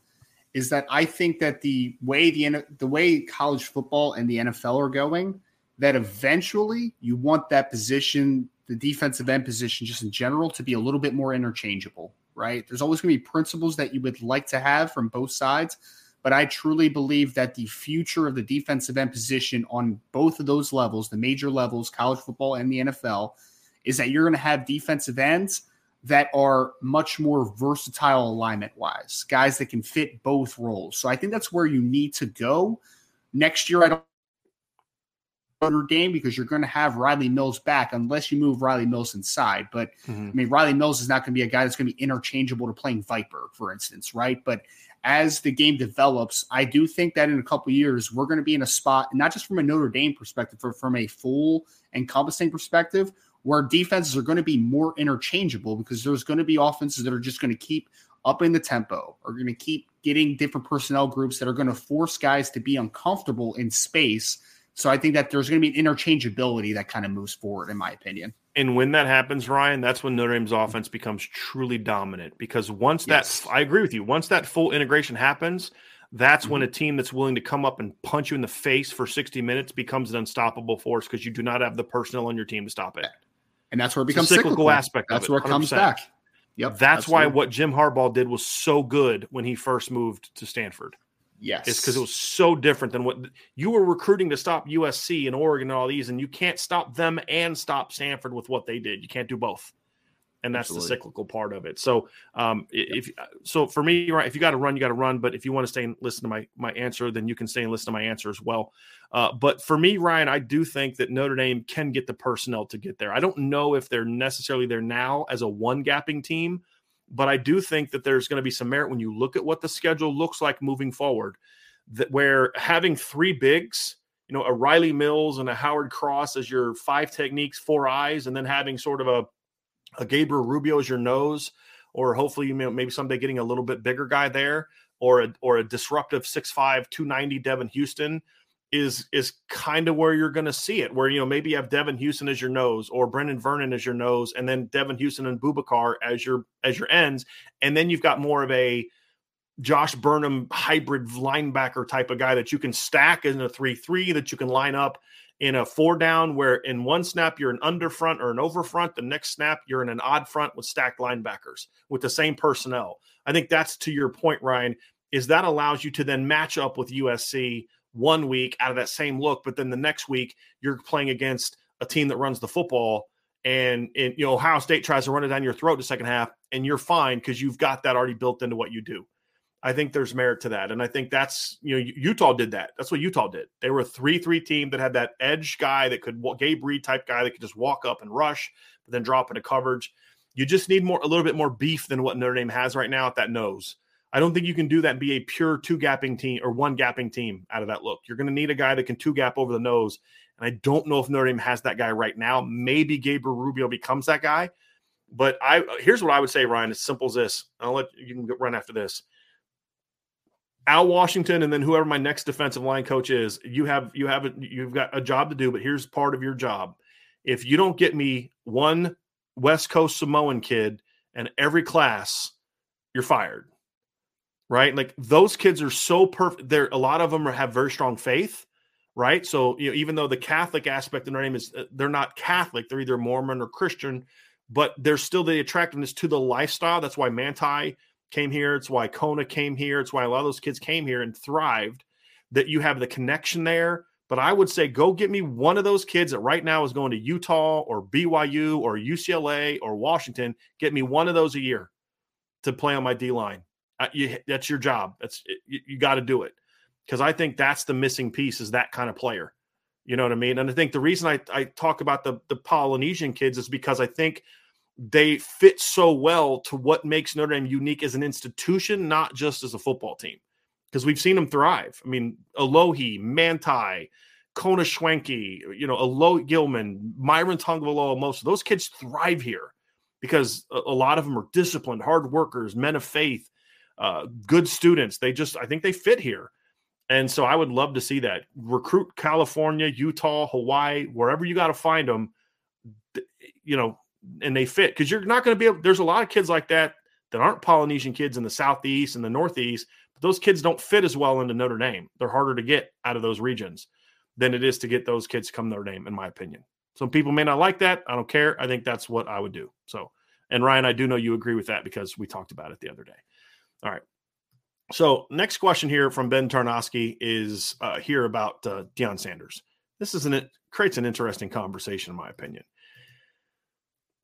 is that I think that the way the the way college football and the NFL are going, that eventually you want that position, the defensive end position, just in general, to be a little bit more interchangeable. Right? There's always going to be principles that you would like to have from both sides, but I truly believe that the future of the defensive end position on both of those levels, the major levels, college football and the NFL, is that you're going to have defensive ends that are much more versatile alignment wise, guys that can fit both roles. So I think that's where you need to go. Next year, I don't Notre Dame because you're going to have Riley Mills back unless you move Riley Mills inside. But mm-hmm. I mean, Riley Mills is not going to be a guy that's going to be interchangeable to playing Viper, for instance, right? But as the game develops, I do think that in a couple years we're going to be in a spot, not just from a Notre Dame perspective, but from a full encompassing perspective, where defenses are going to be more interchangeable because there's going to be offenses that are just going to keep up in the tempo, are going to keep getting different personnel groups that are going to force guys to be uncomfortable in space. So I think that there's going to be an interchangeability that kind of moves forward, in my opinion. And when that happens, Ryan, that's when Notre Dame's offense becomes truly dominant. Because once Yes. that, I agree with you, once that full integration happens, that's when a Mm-hmm. team that's willing to come up and punch you in the face for 60 minutes becomes an unstoppable force because you do not have the personnel on your team to stop it. And that's where it becomes cyclical cyclical, aspect of That's where it comes 100%. back. Yep. That's why what Jim Harbaugh did was so good when he first moved to Stanford. Yes. It's because it was so different than what you were recruiting to stop USC and Oregon and all these, and you can't stop them and stop Stanford with what they did. You can't do both, and that's Absolutely. the cyclical part of it. So, um, if so, for me, right, if you got to run, you got to run. But if you want to stay and listen to my my answer, then you can stay and listen to my answer as well. Uh, but for me, Ryan, I do think that Notre Dame can get the personnel to get there. I don't know if they're necessarily there now as a one gapping team, but I do think that there's going to be some merit when you look at what the schedule looks like moving forward. That where having three bigs, you know, a Riley Mills and a Howard Cross as your five techniques, four eyes, and then having sort of a a Gabriel Rubio as your nose, or hopefully you know maybe someday getting a little bit bigger guy there, or a or a disruptive 6'5", 290 Devan Houstan is is kind of where you're going to see it. Where you know maybe you have Devan Houstan as your nose, or Brenan Vernon as your nose, and then Devan Houstan and Boubacar as your as your ends, and then you've got more of a Josh Burnham hybrid linebacker type of guy that you can stack in a three three that you can line up in a four down where in one snap you're an under front or an over front, the next snap you're in an odd front with stacked linebackers with the same personnel. I think that's to your point, Ryan, is that allows you to then match up with USC one week out of that same look, but then the next week you're playing against a team that runs the football and, and you know Ohio State tries to run it down your throat the second half, and you're fine because you've got that already built into what you do. I think there's merit to that. And I think that's, you know, Utah did that. That's what Utah did. They were a 3 3 team that had that edge guy that could, Gabe Reed type guy that could just walk up and rush, but then drop into coverage. You just need more, a little bit more beef than what Notre Dame has right now at that nose. I don't think you can do that and be a pure two gapping team or one gapping team out of that look. You're going to need a guy that can two gap over the nose. And I don't know if Notre Dame has that guy right now. Maybe Gabriel Rubio becomes that guy. But I here's what I would say, Ryan. As simple as this. I'll let you can run after this Al Washington and then whoever my next defensive line coach is, you have you have a, you've got a job to do, but here's part of your job. If you don't get me one West Coast Samoan kid and every class, you're fired. Right? Like those kids are so perfect. There a lot of them are, have very strong faith, right? So, you know, even though the Catholic aspect of their name is uh, they're not Catholic, they're either Mormon or Christian, but there's still the attractiveness to the lifestyle. That's why Manti came here. It's why Kona came here. It's why a lot of those kids came here and thrived. That you have the connection there. But I would say go get me one of those kids that right now is going to Utah or BYU or UCLA or Washington. Get me one of those a year to play on my D line. You, that's your job. That's you, you got to do it because I think that's the missing piece is that kind of player. You know what I mean? And I think the reason I, I talk about the the Polynesian kids is because I think they fit so well to what makes Notre Dame unique as an institution, not just as a football team. Because we've seen them thrive. I mean, Alohi, Manti, Kona Schwenke, you know, Alo Gilman, Myron Tagovailoa, most of those kids thrive here because a, a, lot of them are disciplined, hard workers, men of faith, uh, good students. They just, I think they fit here. And so I would love to see that. Recruit California, Utah, Hawaii, wherever you got to find them. You know, and they fit because you're not going to be able. There's a lot of kids like that that aren't Polynesian kids in the southeast and the northeast, but those kids don't fit as well into Notre Dame. They're harder to get out of those regions than it is to get those kids to come Notre Dame, in my opinion. Some people may not like that. I don't care. I think that's what I would do. So, and Ryan, I do know you agree with that because we talked about it the other day. All right. So, next question here from Ben Tarnowski is uh, here about uh, Deion Sanders. This is an it creates an interesting conversation, in my opinion.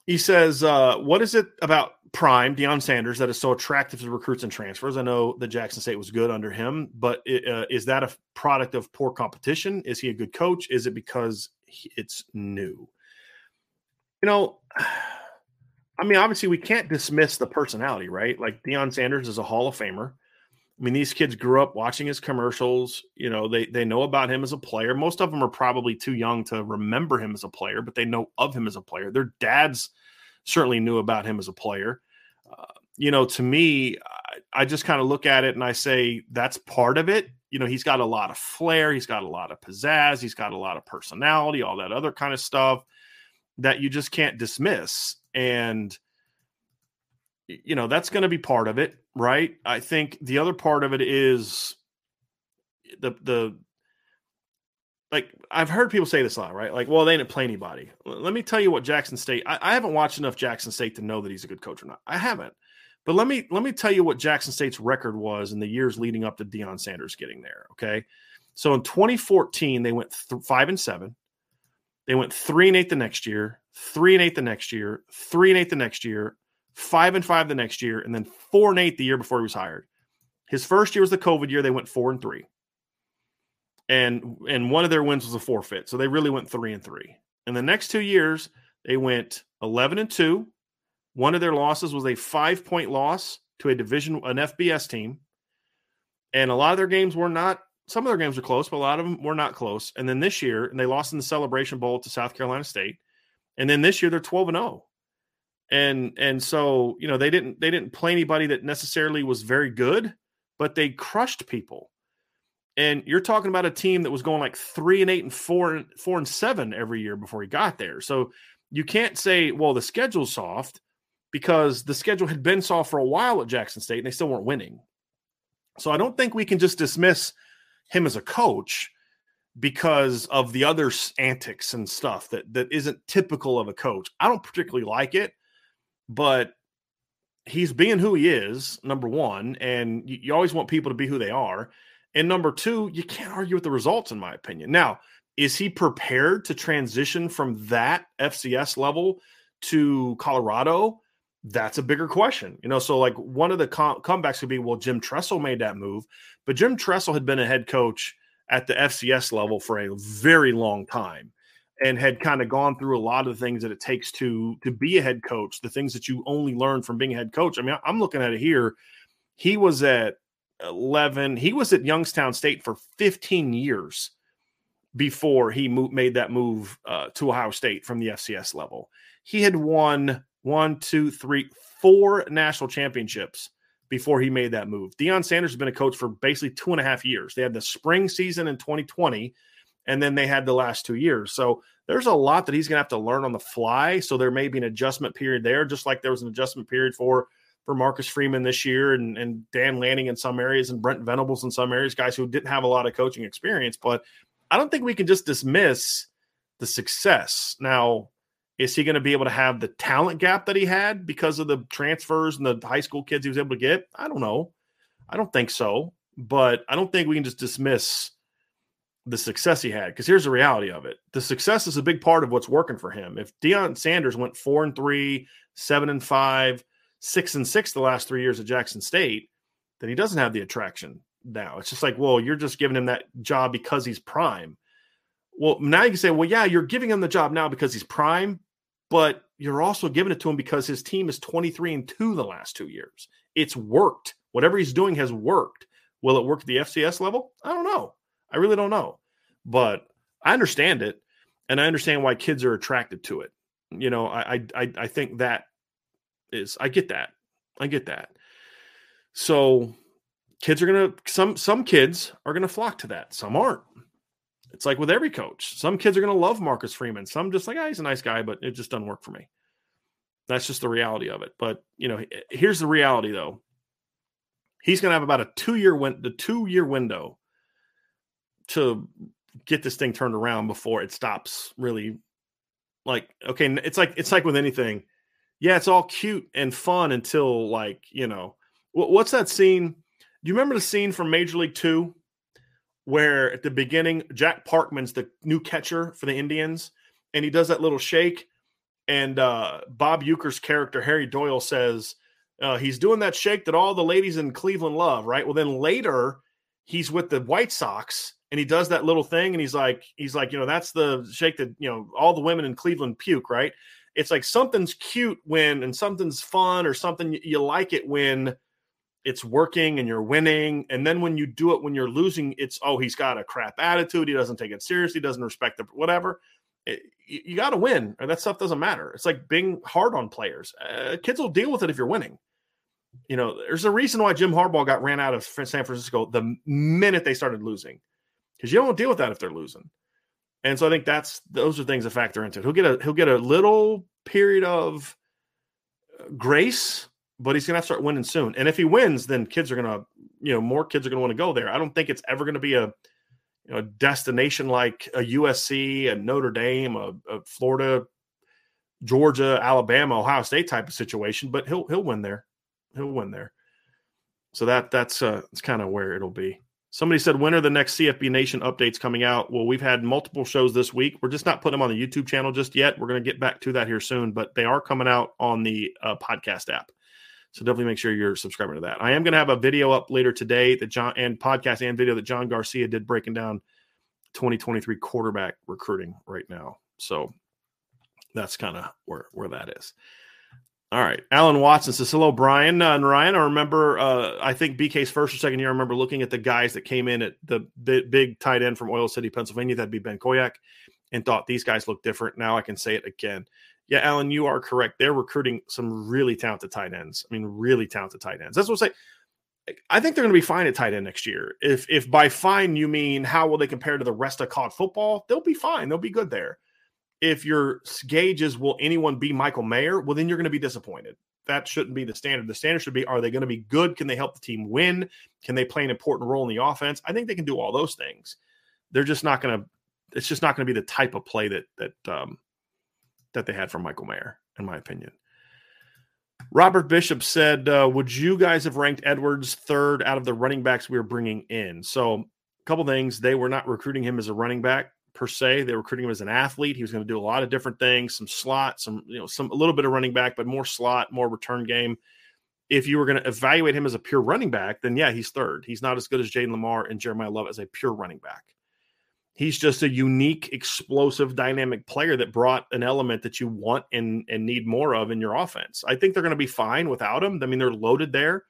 He says, uh, "What is it about Prime Deion Sanders that is so attractive to recruits and transfers? I know the Jackson State was good under him, but it, uh, is that a product of poor competition? Is he a good coach? Is it because he, it's new? You know, I mean, obviously we can't dismiss the personality, right? Like Deion Sanders is a Hall of Famer. I mean, these kids grew up watching his commercials. You know, they they know about him as a player. Most of them are probably too young to remember him as a player, but they know of him as a player. Their dads certainly knew about him as a player. Uh, you know, to me, I, I just kind of look at it and I say that's part of it. You know, he's got a lot of flair, he's got a lot of pizzazz, he's got a lot of personality, all that other kind of stuff that you just can't dismiss. And you know that's going to be part of it right? I think the other part of it is the the like i've heard people say this a lot right? Like well they didn't play anybody. Let me tell you what jackson state I, I haven't watched enough jackson state to know that he's a good coach or not. I haven't. But let me let me tell you what jackson state's record was in the years leading up to Deion sanders getting there okay? So in 2014 they went th- five and seven they went three and eight the next year three and eight the next year three and eight the next year five and five the next year, and then four and eight the year before he was hired. His first year was the COVID year. They went four and three. And and one of their wins was a forfeit. So they really went three and three. And the next two years, they went 11 and two. One of their losses was a five point loss to a division, an FBS team. And a lot of their games were not, some of their games were close, but a lot of them were not close. And then this year, and they lost in the Celebration Bowl to South Carolina State. And then this year, they're 12 and 0 and and so you know they didn't they didn't play anybody that necessarily was very good but they crushed people and you're talking about a team that was going like three and eight and four and four and seven every year before he got there so you can't say well the schedule's soft because the schedule had been soft for a while at jackson state and they still weren't winning so i don't think we can just dismiss him as a coach because of the other antics and stuff that that isn't typical of a coach. I don't particularly like it, but he's being who he is, number one, and you, you, always want people to be who they are. And number two, you can't argue with the results, in my opinion. Now, is he prepared to transition from that FCS level to Colorado? That's a bigger question, you know. So, like, one of the com- comebacks could be, well, Jim Tressel made that move, but Jim Tressel had been a head coach at the FCS level for a very long time and had kind of gone through a lot of the things that it takes to to be a head coach, the things that you only learn from being a head coach. I mean, I'm looking at it here. He was at 11, he was at Youngstown State for 15 years before he mo- made that move uh, to Ohio State from the FCS level. He had won one, two, three, four national championships before he made that move. Deion Sanders has been a coach for basically two and a half years. They had the spring season in 2020 and then they had the last two years. So there's a lot that he's going to have to learn on the fly. So there may be an adjustment period there, just like there was an adjustment period for for Marcus Freeman this year and, and Dan Lanning in some areas and Brent Venables in some areas, guys who didn't have a lot of coaching experience. But I don't think we can just dismiss the success. Now, is he going to be able to have the talent gap that he had because of the transfers and the high school kids he was able to get? I don't know. I don't think so. But I don't think we can just dismiss the success he had. Because here's the reality of it: the success is a big part of what's working for him. If Deion Sanders went four and three, seven and five, six and six the last three years at Jackson State, then he doesn't have the attraction now. It's just like, well, you're just giving him that job because he's prime. Well, now you can say, well, yeah, you're giving him the job now because he's prime, but you're also giving it to him because his team is 23 and 2 the last two years. It's worked. Whatever he's doing has worked. Will it work at the FCS level? I don't know. I really don't know, but I understand it, and I understand why kids are attracted to it. You know, I I I think that is I get that. I get that. So kids are gonna some some kids are gonna flock to that. Some aren't. It's like with every coach. Some kids are gonna love Marcus Freeman. Some just like, ah, he's a nice guy, but it just doesn't work for me. That's just the reality of it. But you know, here's the reality though. He's gonna have about a two year win the two year window to get this thing turned around before it stops really like okay it's like it's like with anything yeah it's all cute and fun until like you know what's that scene do you remember the scene from major league 2 where at the beginning jack parkman's the new catcher for the indians and he does that little shake and uh, bob uecker's character harry doyle says uh, he's doing that shake that all the ladies in cleveland love right? Well then later he's with the white sox and he does that little thing and he's like he's like you know that's the shake that you know all the women in cleveland puke right? It's like something's cute when and something's fun or something you like it when it's working and you're winning. And then when you do it when you're losing it's oh he's got a crap attitude. He doesn't take it seriously doesn't respect the whatever. It, you, you got to win or that stuff doesn't matter. It's like being hard on players. Uh, kids will deal with it if you're winning. You know there's a reason why jim harbaugh got ran out of san francisco the minute they started losing because you don't deal with that if they're losing. And so I think that's those are things that factor into it. He'll get a he'll get a little period of uh, grace, but he's have to start winning soon. And if he wins, then kids are gonna you know more kids are gonna want to go there. I don't think it's ever gonna be a you know destination like a USC, a Notre Dame, a, a Florida, Georgia, Alabama, Ohio State type of situation, but he'll he'll win there. He'll win there. So that that's uh that's kind of where it'll be. Somebody said, when are the next CFB Nation updates coming out? Well, we've had multiple shows this week. We're just not putting them on the YouTube channel just yet. We're going to get back to that here soon, but they are coming out on the uh, podcast app. So definitely make sure you're subscribing to that. I am going to have a video up later today that John and podcast and video that John Garcia did breaking down 2023 quarterback recruiting right now. So that's kind of where where that is. All right. Alan Watson says, hello, Brian uh, and Ryan. I remember, uh, I think BK's first or second year, I remember looking at the guys that came in at the big, big tight end from Oil City, Pennsylvania. That'd be Ben Koyak, and thought these guys look different. Now I can say it again. Yeah, Alan, you are correct. They're recruiting some really talented tight ends. I mean, really talented tight ends. That's what I'm saying. I think they're going to be fine at tight end next year. If if by fine you mean how will they compare to the rest of college football, they'll be fine. They'll be good there if your gauge is will anyone be Michael Mayer, well, then you're going to be disappointed. That shouldn't be the standard. The standard should be are they going to be good? Can they help the team win? Can they play an important role in the offense? I think they can do all those things. they're just not going to. It's just not going to be the type of play that that um, that they had from Michael Mayer, in my opinion. Robert Bishop said, uh, "Would you guys have ranked Edwards third out of the running backs we were bringing in?" So, a couple things: they were not recruiting him as a running back per se. They were recruiting him as an athlete. He was going to do a lot of different things, some slot, some you know, some a little bit of running back, but more slot, more return game. If you were going to evaluate him as a pure running back, then yeah, he's third. He's not as good as Jayden Limar and Jeremiyah Love as a pure running back. He's just a unique, explosive, dynamic player that brought an element that you want and and need more of in your offense. I think they're going to be fine without him. I mean, they're loaded there,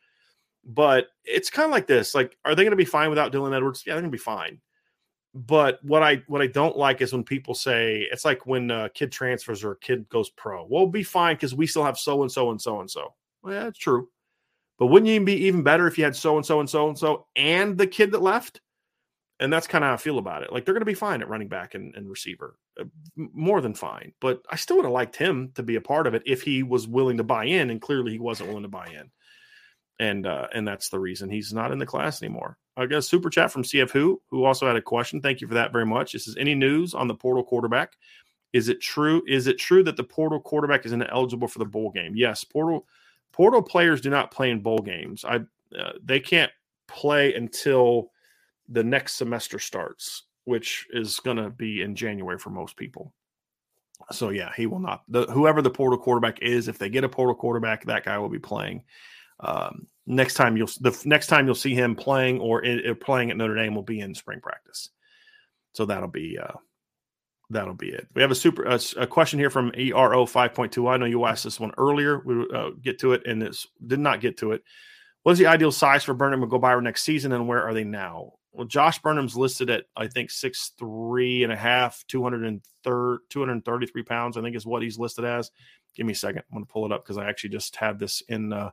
but it's kind of like this: like, are they going to be fine without Dylan Edwards? Yeah, they're going to be fine but what I what I don't like is when people say it's like when a kid transfers or a kid goes pro. Well, we'll be fine because we still have so and so and so and so. Well, yeah, that's true. But wouldn't you be even better if you had so and so and so and so and the kid that left? And that's kind of how I feel about it. Like they're going to be fine at running back and, and receiver, uh, more than fine. But I still would have liked him to be a part of it if he was willing to buy in, and clearly he wasn't willing to buy in. And uh, and that's the reason he's not in the class anymore. I got a super chat from CF Who, who also had a question. Thank you for that very much. This is any news on the portal quarterback. Is it true? Is it true that the portal quarterback is ineligible for the bowl game? Yes, portal portal players do not play in bowl games. I uh, they can't play until the next semester starts, which is going to be in January for most people. So yeah, he will not. The whoever the portal quarterback is, if they get a portal quarterback, that guy will be playing. Um, next time you'll the next time you'll see him playing or it, playing at Notre Dame will be in spring practice. So that'll be uh, that'll be it. We have a super a, a question here from ERO five point two. I know you asked this one earlier. We uh, get to it and this did not get to it. What is the ideal size for Burnham and Gobaira next season, and where are they now? Well, Josh Burnham's listed at I think six three and a half, 233 pounds. I think is what he's listed as. Give me a second. I'm going to pull it up because I actually just had this in uh,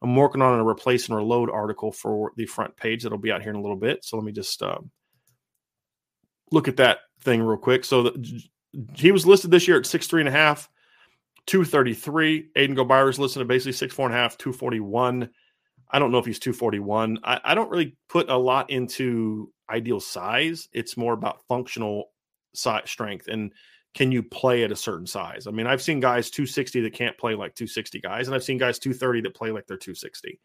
I'm working on a replace and reload article for the front page that'll be out here in a little bit. So let me just um, look at that thing real quick. So the, he was listed this year at six three and a half, two thirty three. Aiden Gobaira is listed at basically six four and a half, two forty one. I don't know if he's two forty one. I, I don't really put a lot into ideal size. It's more about functional size strength and can you play at a certain size? I mean, I've seen guys 260 that can't play like 260 guys, and I've seen guys 230 that play like they're 260.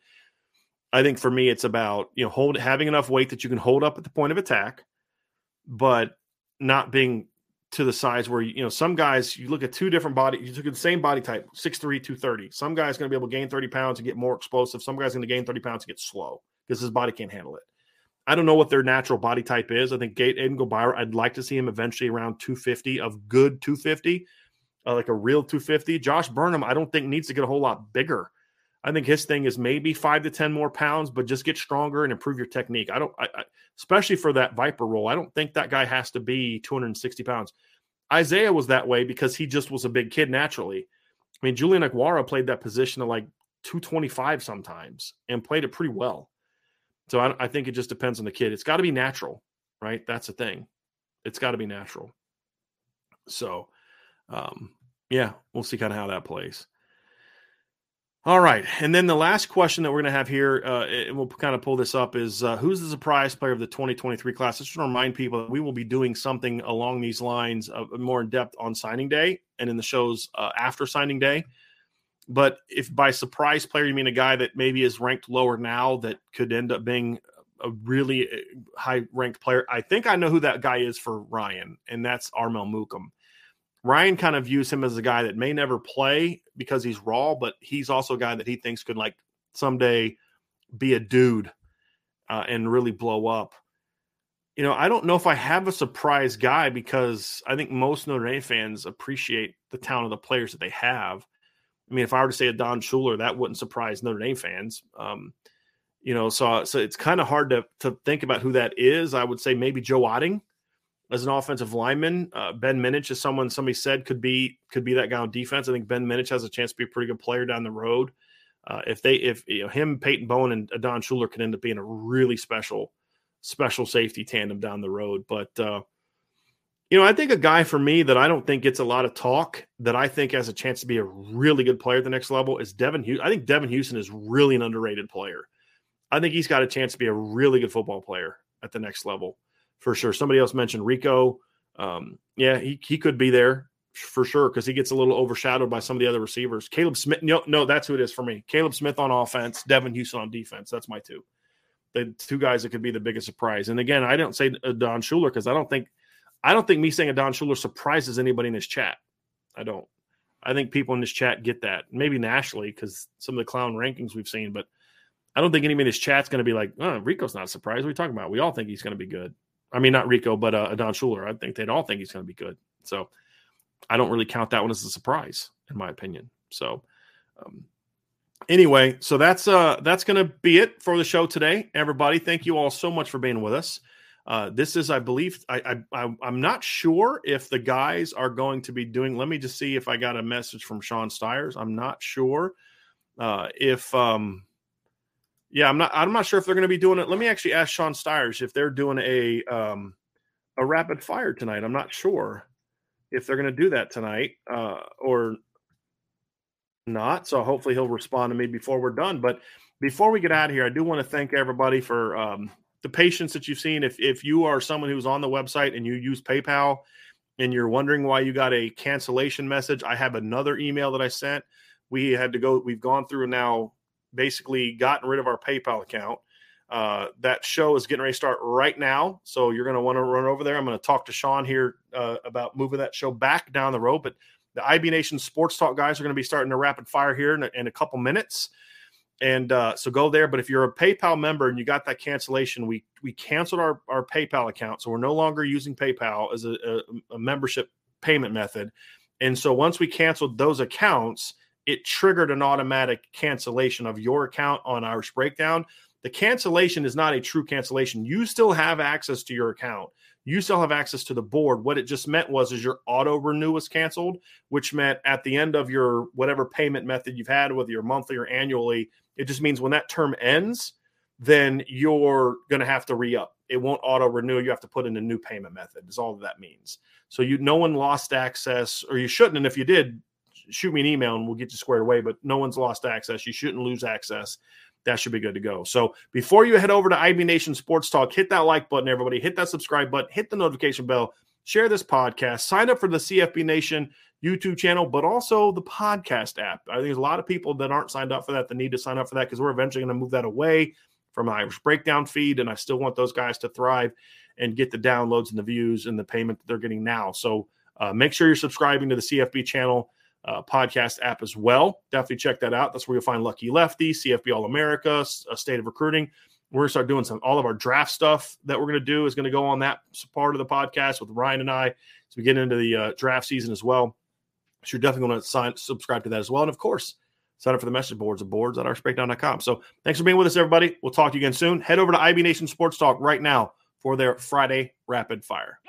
I think for me, it's about you know hold having enough weight that you can hold up at the point of attack, but not being to the size where you know some guys you look at two different body you look at the same body type 6'3 230 some guys going to be able to gain 30 pounds and get more explosive some guys going to gain 30 pounds and get slow because his body can't handle it I don't know what their natural body type is. I think Gate Aiden Gobaira, I'd like to see him eventually around 250 of good 250, uh, like a real 250. Josh Burnham, I don't think needs to get a whole lot bigger. I think his thing is maybe five to 10 more pounds, but just get stronger and improve your technique. I don't, I, I, especially for that Viper role, I don't think that guy has to be 260 pounds. Isaiah was that way because he just was a big kid naturally. I mean, Julian Okwara played that position at like 225 sometimes and played it pretty well. So I, I think it just depends on the kid. It's got to be natural, right? That's the thing. It's got to be natural. So, um, yeah, we'll see kind of how that plays. All right, and then the last question that we're going to have here, uh, and we'll kind of pull this up, is uh, who's the surprise player of the 2023 class? Just to remind people that we will be doing something along these lines, of, more in depth on signing day and in the shows uh, after signing day. But if by surprise player you mean a guy that maybe is ranked lower now that could end up being a really uh, high ranked player, I think I know who that guy is for Ryan, and that's Armel Mukam. Ryan kind of views him as a guy that may never play because he's raw, but he's also a guy that he thinks could like someday be a dude uh, and really blow up. You know, I don't know if I have a surprise guy because I think most Notre Dame fans appreciate the talent of the players that they have. I mean, if I were to say Adon Shuler, that wouldn't surprise Notre Dame fans. Um, you know, so so it's kind of hard to to think about who that is. I would say maybe Joe Otting as an offensive lineman. Uh, ben Minich is someone somebody said could be could be that guy on defense. I think Ben Minich has a chance to be a pretty good player down the road. Uh, if they if you know him, Peyton Bowen and Adon Shuler could end up being a really special special safety tandem down the road. But uh, you know, I think a guy for me that I don't think gets a lot of talk that I think has a chance to be a really good player at the next level is Devan Houstan. I think Devan Houstan is really an underrated player. I think he's got a chance to be a really good football player at the next level for sure. Somebody else mentioned Rico. Um, yeah, he, he could be there for sure because he gets a little overshadowed by some of the other receivers. Kaleb Smith, no, no, that's who it is for me. Kaleb Smith on offense, Devan Houstan on defense. That's my two. The two guys that could be the biggest surprise. And again, I don't say Adon Shuler because I don't think I don't think me saying Adon Shuler surprises anybody in this chat. I don't. I think people in this chat get that. Maybe nationally because some of the clown rankings we've seen, but I don't think anybody in this chat's going to be like, oh, Rico's not a surprise. What are you talking about? We all think he's going to be good. I mean, not Rico, but uh, Adon Shuler. I think they'd all think he's going to be good. So I don't really count that one as a surprise, in my opinion. So, um, anyway, so that's uh that's going to be it for the show today, everybody. Thank you all so much for being with us. Uh, this is, I believe, I, I, I am not sure if the guys are going to be doing. Let me just see if I got a message from Sean Stiers. I'm not sure uh, if um yeah, I'm not. I'm not sure if they're going to be doing it. Let me actually ask Sean Stiers if they're doing a um, a rapid fire tonight. I'm not sure if they're going to do that tonight uh, or not. So hopefully he'll respond to me before we're done. But before we get out of here, I do want to thank everybody for um, the patience that you've seen. If if you are someone who's on the website and you use PayPal and you're wondering why you got a cancellation message, I have another email that I sent. We had to go. We've gone through now basically gotten rid of our PayPal account. Uh, that show is getting ready to start right now. So you're going to want to run over there. I'm going to talk to Sean here uh, about moving that show back down the road. But the IB Nation Sports Talk guys are going to be starting a rapid fire here in a, in a couple minutes. And uh, so go there. But if you're a PayPal member and you got that cancellation, we we canceled our, our PayPal account. So we're no longer using PayPal as a, a, a membership payment method. And so once we canceled those accounts, it triggered an automatic cancellation of your account on Irish Breakdown. The cancellation is not a true cancellation. You still have access to your account. You still have access to the board. What it just meant was is your auto renew was canceled, which meant at the end of your whatever payment method you've had, whether you're monthly or annually, it just means when that term ends, then you're going to have to re up. It won't auto renew. You have to put in a new payment method. Is all that means. So you, no one lost access, or you shouldn't. And if you did, shoot me an email and we'll get you squared away. But no one's lost access. You shouldn't lose access. That should be good to go. So before you head over to IB Nation Sports Talk, hit that like button, everybody. Hit that subscribe button. Hit the notification bell. Share this podcast. Sign up for the CFB Nation YouTube channel, but also the podcast app. I think there's a lot of people that aren't signed up for that that need to sign up for that because we're eventually going to move that away from Irish Breakdown feed, and I still want those guys to thrive and get the downloads and the views and the payment that they're getting now. So uh, make sure you're subscribing to the CFB channel uh, podcast app as well. Definitely check that out. That's where you'll find Lucky Lefty, CFB All America, a State of Recruiting. We're to start doing some, all of our draft stuff that we're going to do is going to go on that part of the podcast with Ryan and I as we get into the uh, draft season as well. So you're definitely going to sign, subscribe to that as well. And of course, sign up for the message boards at boards at irishbreakdown.com. So thanks for being with us, everybody. We'll talk to you again soon. Head over to IB Nation Sports Talk right now for their Friday Rapid Fire.